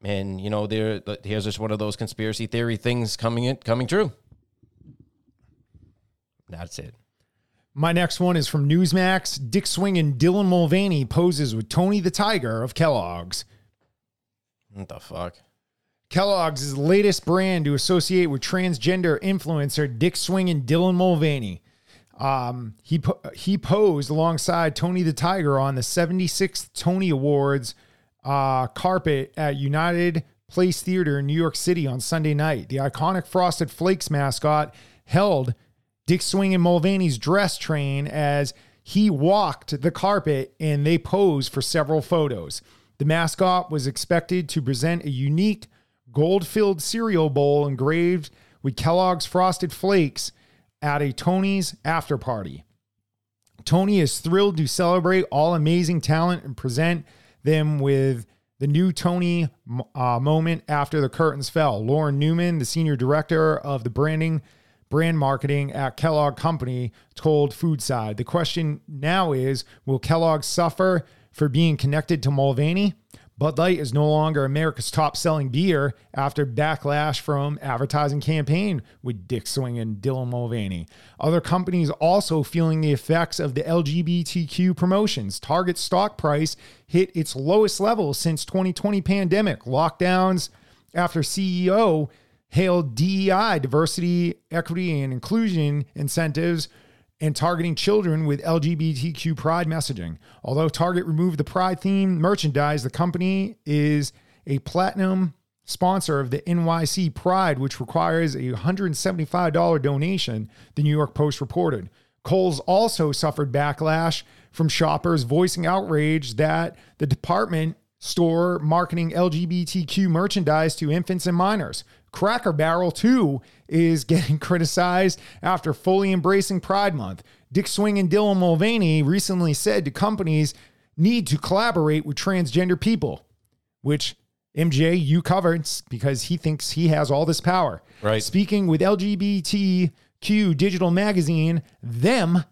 and you know, there here's just one of those conspiracy theory things coming in coming true. That's it. My next one is from Newsmax. Dick Swing and Dylan Mulvaney poses with Tony the Tiger of Kellogg's. What the fuck? Kellogg's is the latest brand to associate with transgender influencer Dick Swing and Dylan Mulvaney. Um, he po- he posed alongside Tony the Tiger on the 76th Tony Awards uh, carpet at United Place Theater in New York City on Sunday night. The iconic Frosted Flakes mascot held Dick Swing and Mulvaney's dress train as he walked the carpet and they posed for several photos. The mascot was expected to present a unique gold filled cereal bowl engraved with Kellogg's Frosted Flakes at a Tony's after party. Tony is thrilled to celebrate all amazing talent and present them with the new Tony uh, moment after the curtains fell. Lauren Newman, the senior director of the branding brand marketing at Kellogg Company, told Foodside. The question now is Will Kellogg suffer for being connected to Mulvaney? Bud Light is no longer America's top selling beer after backlash from advertising campaign with Dick Swing and Dylan Mulvaney. Other companies also feeling the effects of the LGBTQ promotions. Target stock price hit its lowest level since 2020 pandemic lockdowns after CEO hailed DEI, diversity, equity, and inclusion incentives and targeting children with LGBTQ pride messaging. Although Target removed the pride theme merchandise, the company is a platinum sponsor of the NYC Pride, which requires a $175 donation, the New York Post reported. Kohl's also suffered backlash from shoppers voicing outrage that the department store marketing LGBTQ merchandise to infants and minors. Cracker Barrel, too, is getting criticized after fully embracing Pride Month. Dick Swing and Dylan Mulvaney recently said to companies need to collaborate with transgender people, which MJ, you covered because he thinks he has all this power. Right. Speaking with LGBTQ Digital Magazine, them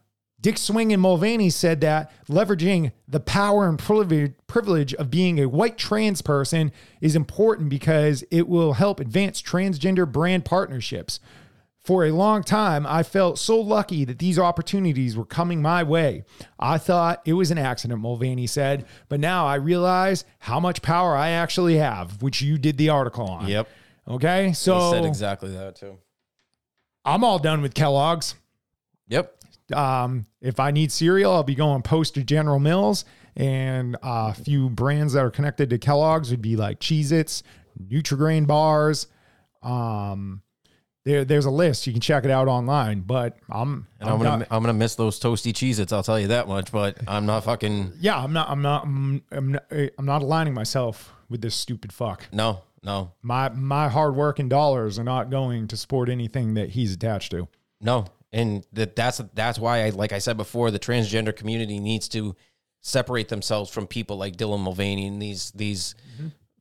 Dick Swing and Mulvaney said that leveraging the power and privilege of being a white trans person is important because it will help advance transgender brand partnerships. For a long time, I felt so lucky that these opportunities were coming my way. I thought it was an accident, Mulvaney said, but now I realize how much power I actually have, which you did the article on. Yep. Okay. So he said exactly that too. I'm all done with Kellogg's. Yep. Um, if I need cereal, I'll be going post to General Mills. And a few brands that are connected to Kellogg's would be like Cheez Its, Nutrigrain bars, um, there, there's a list. You can check it out online. But I'm, And I'm, I'm gonna not- I'm gonna miss those toasty Cheez-Its, I'll tell you that much. But I'm not fucking yeah, I'm not, I'm not, I'm, I'm not, I'm not aligning myself with this stupid fuck. no, no, My my hard work and dollars are not going to support anything that he's attached to. no. And that that's that's why I like I said before, the transgender community needs to separate themselves from people like Dylan Mulvaney and these these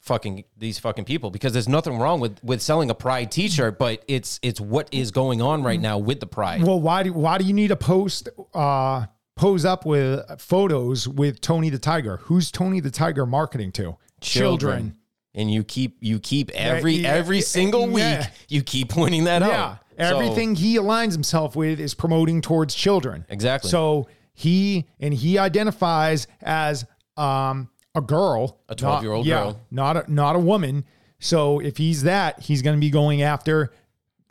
fucking these fucking people because there's nothing wrong with with selling a pride t-shirt, but it's it's what is going on right now with the pride. Well, why do why do you need to post uh pose up with photos with Tony the Tiger? Who's Tony the Tiger marketing to? Children. And you keep you keep every yeah, every yeah, single week you keep pointing that Yeah. Out. So- Everything he aligns himself with is promoting towards children. Exactly. So he and he identifies as um a girl, A 12-year-old not- girl. not a, not a woman. So if he's that, he's going to be going after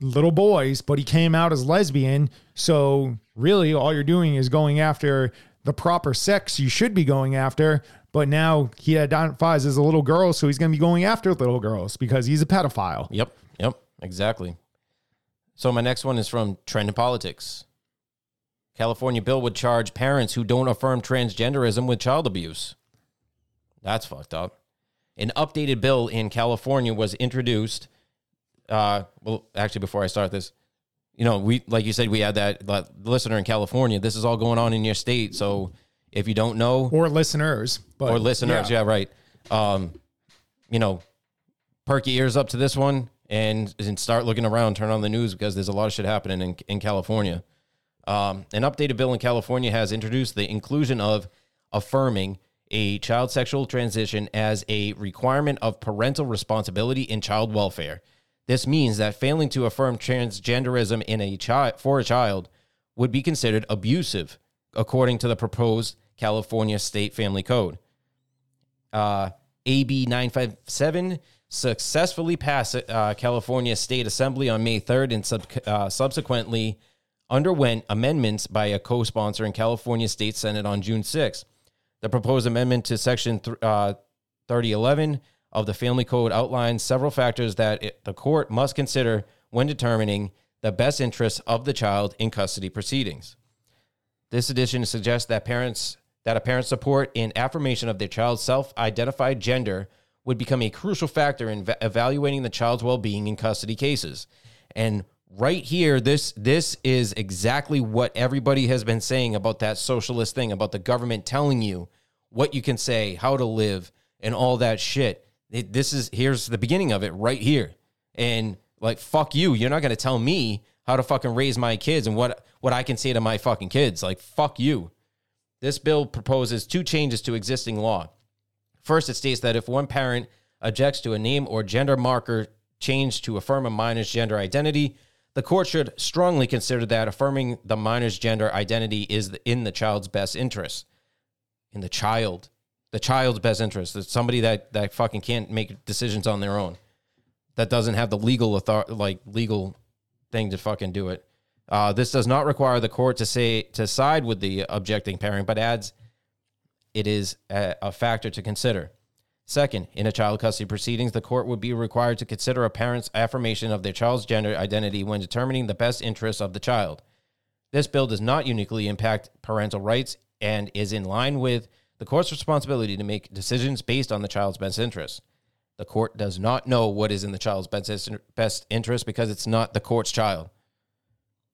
little boys, but he came out as lesbian. So really all you're doing is going after the proper sex you should be going after, but now he identifies as a little girl, so he's going to be going after little girls because he's a pedophile. Yep, yep, exactly. So my next one is from Trending Politics. California bill would charge parents who don't affirm transgenderism with child abuse. That's fucked up. An updated bill in California was introduced. Uh, well, actually, before I start this, you know, we like you said, we had that, that listener in California. This is all going on in your state. So if you don't know, Or listeners, but or listeners, yeah, right. Um, you know, perk your ears up to this one and, and start looking around, turn on the news because there's a lot of shit happening in, in California. Um, an updated bill in California has introduced the inclusion of affirming a child sexual transition as a requirement of parental responsibility in child welfare. This means that failing to affirm transgenderism in a child for a child would be considered abusive, according to the proposed California State Family Code uh, AB 957 successfully passed uh, California State Assembly on May 3rd and sub- uh, subsequently underwent amendments by a co sponsor in California State Senate on June 6th. The proposed amendment to Section th- uh, 3011 of the Family Code outlines several factors that it, the court must consider when determining the best interests of the child in custody proceedings. This addition suggests that parents that a parent's support in affirmation of their child's self-identified gender would become a crucial factor in va- evaluating the child's well-being in custody cases. And right here this this is exactly what everybody has been saying about that socialist thing about the government telling you what you can say, how to live and all that shit. It- this is here's the beginning of it right here. And like fuck you, you're not going to tell me how to fucking raise my kids and what what I can say to my fucking kids. Like fuck you. This bill proposes two changes to existing law. First, it states that if one parent objects to a name or gender marker change to affirm a minor's gender identity, the court should strongly consider that affirming the minor's gender identity is in the child's best interest. In the child, the child's best interest. It's somebody that that fucking can't make decisions on their own. That doesn't have the legal authority, like legal thing to fucking do it. Uh, this does not require the court to say to side with the objecting parent, but adds it is a, a factor to consider. Second, in a child custody proceedings, the court would be required to consider a parent's affirmation of their child's gender identity when determining the best interests of the child. This bill does not uniquely impact parental rights and is in line with the court's responsibility to make decisions based on the child's best interests. The court does not know what is in the child's best best interest because it's not the court's child.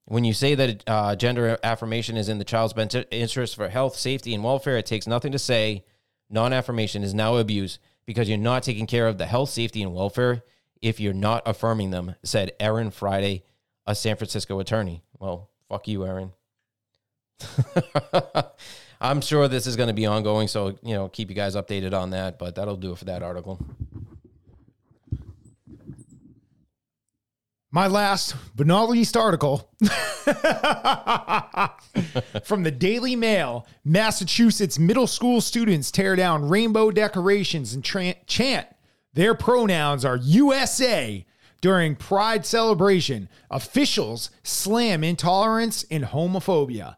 When you say that uh, gender affirmation is in the child's best interest for health, safety, and welfare, it takes nothing to say non affirmation is now abuse because you're not taking care of the health, safety, and welfare if you're not affirming them, said Erin Friday, a San Francisco attorney. Well, fuck you, Aaron. I'm sure this is going to be ongoing, so you know, keep you guys updated on that. But that'll do it for that article. My last but not least article from the Daily Mail Massachusetts middle school students tear down rainbow decorations and tra- chant their pronouns are USA during Pride celebration. Officials slam intolerance and homophobia.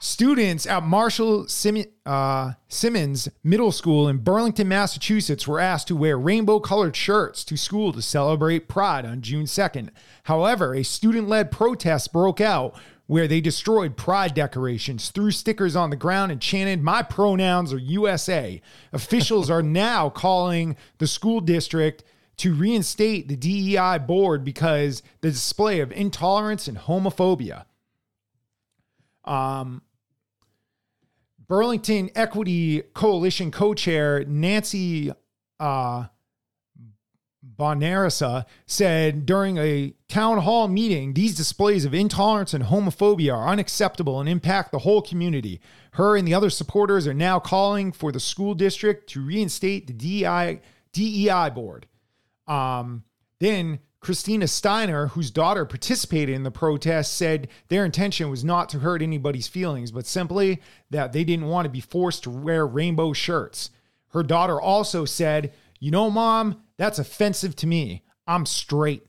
Students at Marshall Sim- uh, Simonds Middle School in Burlington, Massachusetts were asked to wear rainbow colored shirts to school to celebrate Pride on June 2nd. However, a student led protest broke out where they destroyed Pride decorations, threw stickers on the ground, and chanted, My pronouns are USA. Officials are now calling the school district to reinstate the DEI board because the display of intolerance and homophobia. Um, Burlington Equity Coalition co-chair Nancy uh, said during a town hall meeting, these displays of intolerance and homophobia are unacceptable and impact the whole community. Her and the other supporters are now calling for the school district to reinstate the DEI, DEI board. Um, then Christina Steiner, whose daughter participated in the protest, said their intention was not to hurt anybody's feelings, but simply that they didn't want to be forced to wear rainbow shirts. Her daughter also said, You know, mom, that's offensive to me. I'm straight.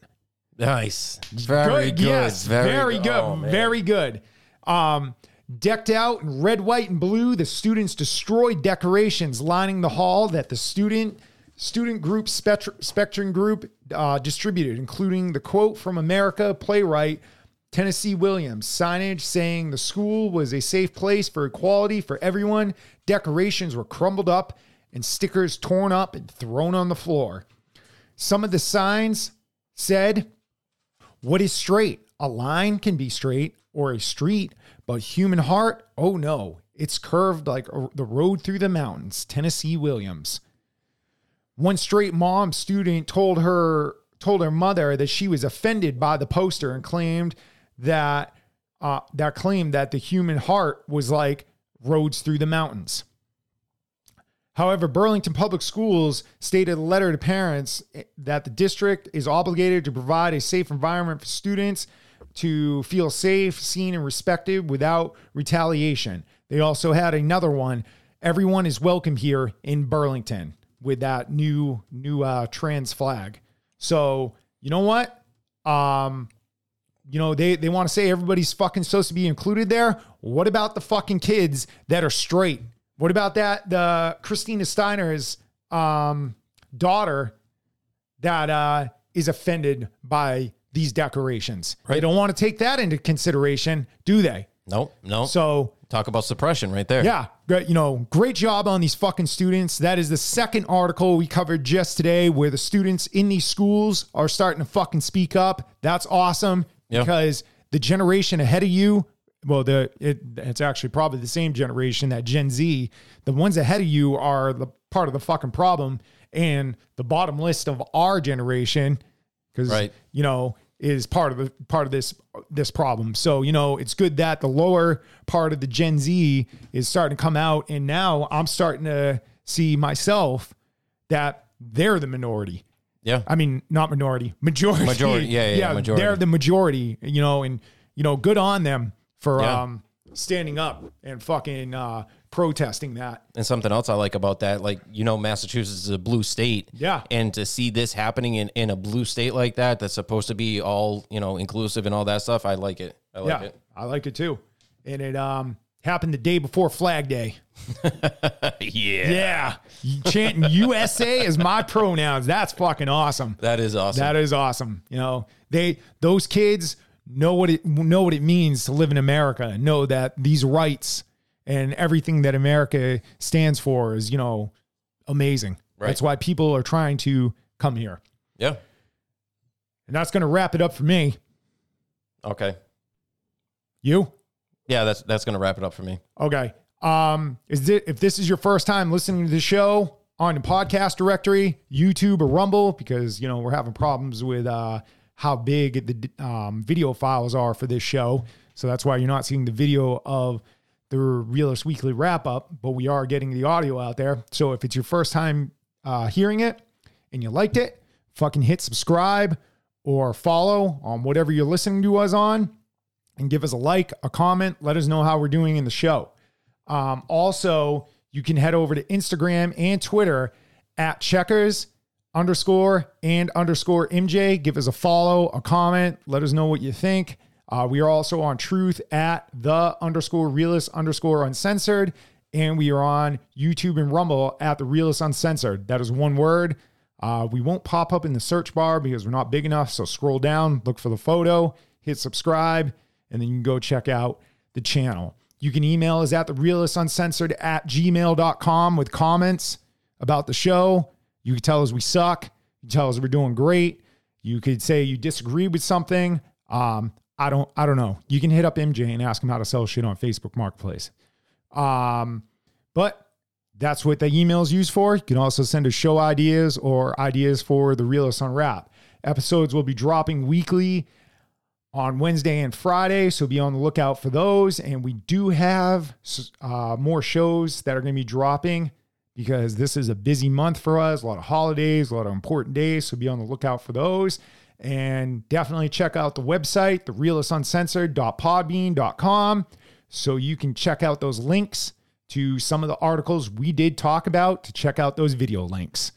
Nice. Very good. Yes, very, good. Oh, very good. Um, decked out in red, white, and blue, the students destroyed decorations lining the hall that the student student group Spectr- Spectrum Group uh, distributed, including the quote from America playwright Tennessee Williams signage saying the school was a safe place for equality for everyone. Decorations were crumbled up and stickers torn up and thrown on the floor. Some of the signs said, What is straight? A line can be straight or a street, but human heart, oh no, it's curved like the road through the mountains. Tennessee Williams. One straight mom student told her told her mother that she was offended by the poster and claimed that uh, that claimed that the human heart was like roads through the mountains. However, Burlington Public Schools stated a letter to parents that the district is obligated to provide a safe environment for students to feel safe, seen, and respected without retaliation. They also had another one. Everyone is welcome here in Burlington with that new new uh, trans flag. So you know what? Um, you know they they want to say everybody's fucking supposed to be included there. What about the fucking kids that are straight? What about that the Christina Steiner's um, daughter that uh, is offended by these decorations? They don't want to take that into consideration, do they? Nope. No. So Talk about suppression right there. yeah, great, you know, great job on these fucking students. That is the second article we covered just today where the students in these schools are starting to fucking speak up. That's awesome Yeah. because the generation ahead of you, well, the it, it's actually probably the same generation that Gen Z. The ones ahead of you are the part of the fucking problem, and the bottom list of our generation, because Right. you know is part of the part of this this problem. So you know it's good that the lower part of the Gen Z is starting to come out, and now I'm starting to see myself that they're the minority. Yeah. I mean, not minority, majority. Majority, yeah, yeah, yeah, majority. They're the majority, you know, and you know, good on them for Yeah. um standing up and fucking uh protesting that. And something else I like about that, like, you know, Massachusetts is a blue state. Yeah. And to see this happening in, in a blue state like that, that's supposed to be all, you know, inclusive and all that stuff, I like it. I like yeah, it. I like it too. And it um happened the day before Flag Day. yeah. Yeah, chanting USA is my pronouns. That's fucking awesome. That is awesome. That is awesome. You know, they those kids know what it know what it means to live in America and know that these rights and everything that America stands for is, you know, amazing. Right. That's why people are trying to come here. yeah. And that's going to wrap it up for me. Okay. You? Yeah, that's that's gonna wrap it up for me. Okay. Um, is it if this is your first time listening to the show on the podcast directory, YouTube or Rumble, because you know we're having problems with uh how big the um, video files are for this show, so that's why you're not seeing the video of the Realist Weekly wrap up, but we are getting the audio out there. So if it's your first time uh, hearing it and you liked it, fucking hit subscribe or follow on whatever you're listening to us on and give us a like, a comment, let us know how we're doing in the show. Um, also, you can head over to Instagram and Twitter at checkers underscore and underscore MJ. Give us a follow, a comment, let us know what you think. Uh, we are also on Truth at the underscore realist underscore uncensored. And we are on YouTube and Rumble at the realist uncensored. That is one word. Uh, we won't pop up in the search bar because we're not big enough. So scroll down, look for the photo, hit subscribe, and then you can go check out the channel. You can email us at the realist uncensored at gmail.com with comments about the show. You can tell us we suck. You tell us we're doing great. You could say you disagree with something. Um, I don't I don't know. You can hit up MJ and ask him how to sell shit on Facebook Marketplace. Um, but that's what the email is used for. You can also send us show ideas or ideas for the Realist Unwrap. Episodes will be dropping weekly on Wednesday and Friday, so be on the lookout for those. And we do have uh, more shows that are going to be dropping because this is a busy month for us, a lot of holidays, a lot of important days. So be on the lookout for those. And definitely check out the website, therealistuncensored.podbean.com, so you can check out those links to some of the articles we did talk about to check out those video links.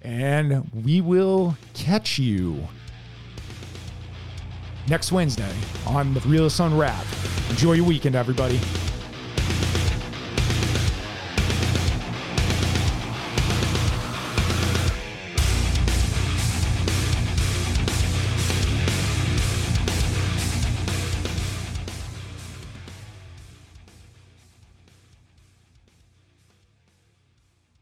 And we will catch you next Wednesday on the Realist Unwrap. Enjoy your weekend, everybody.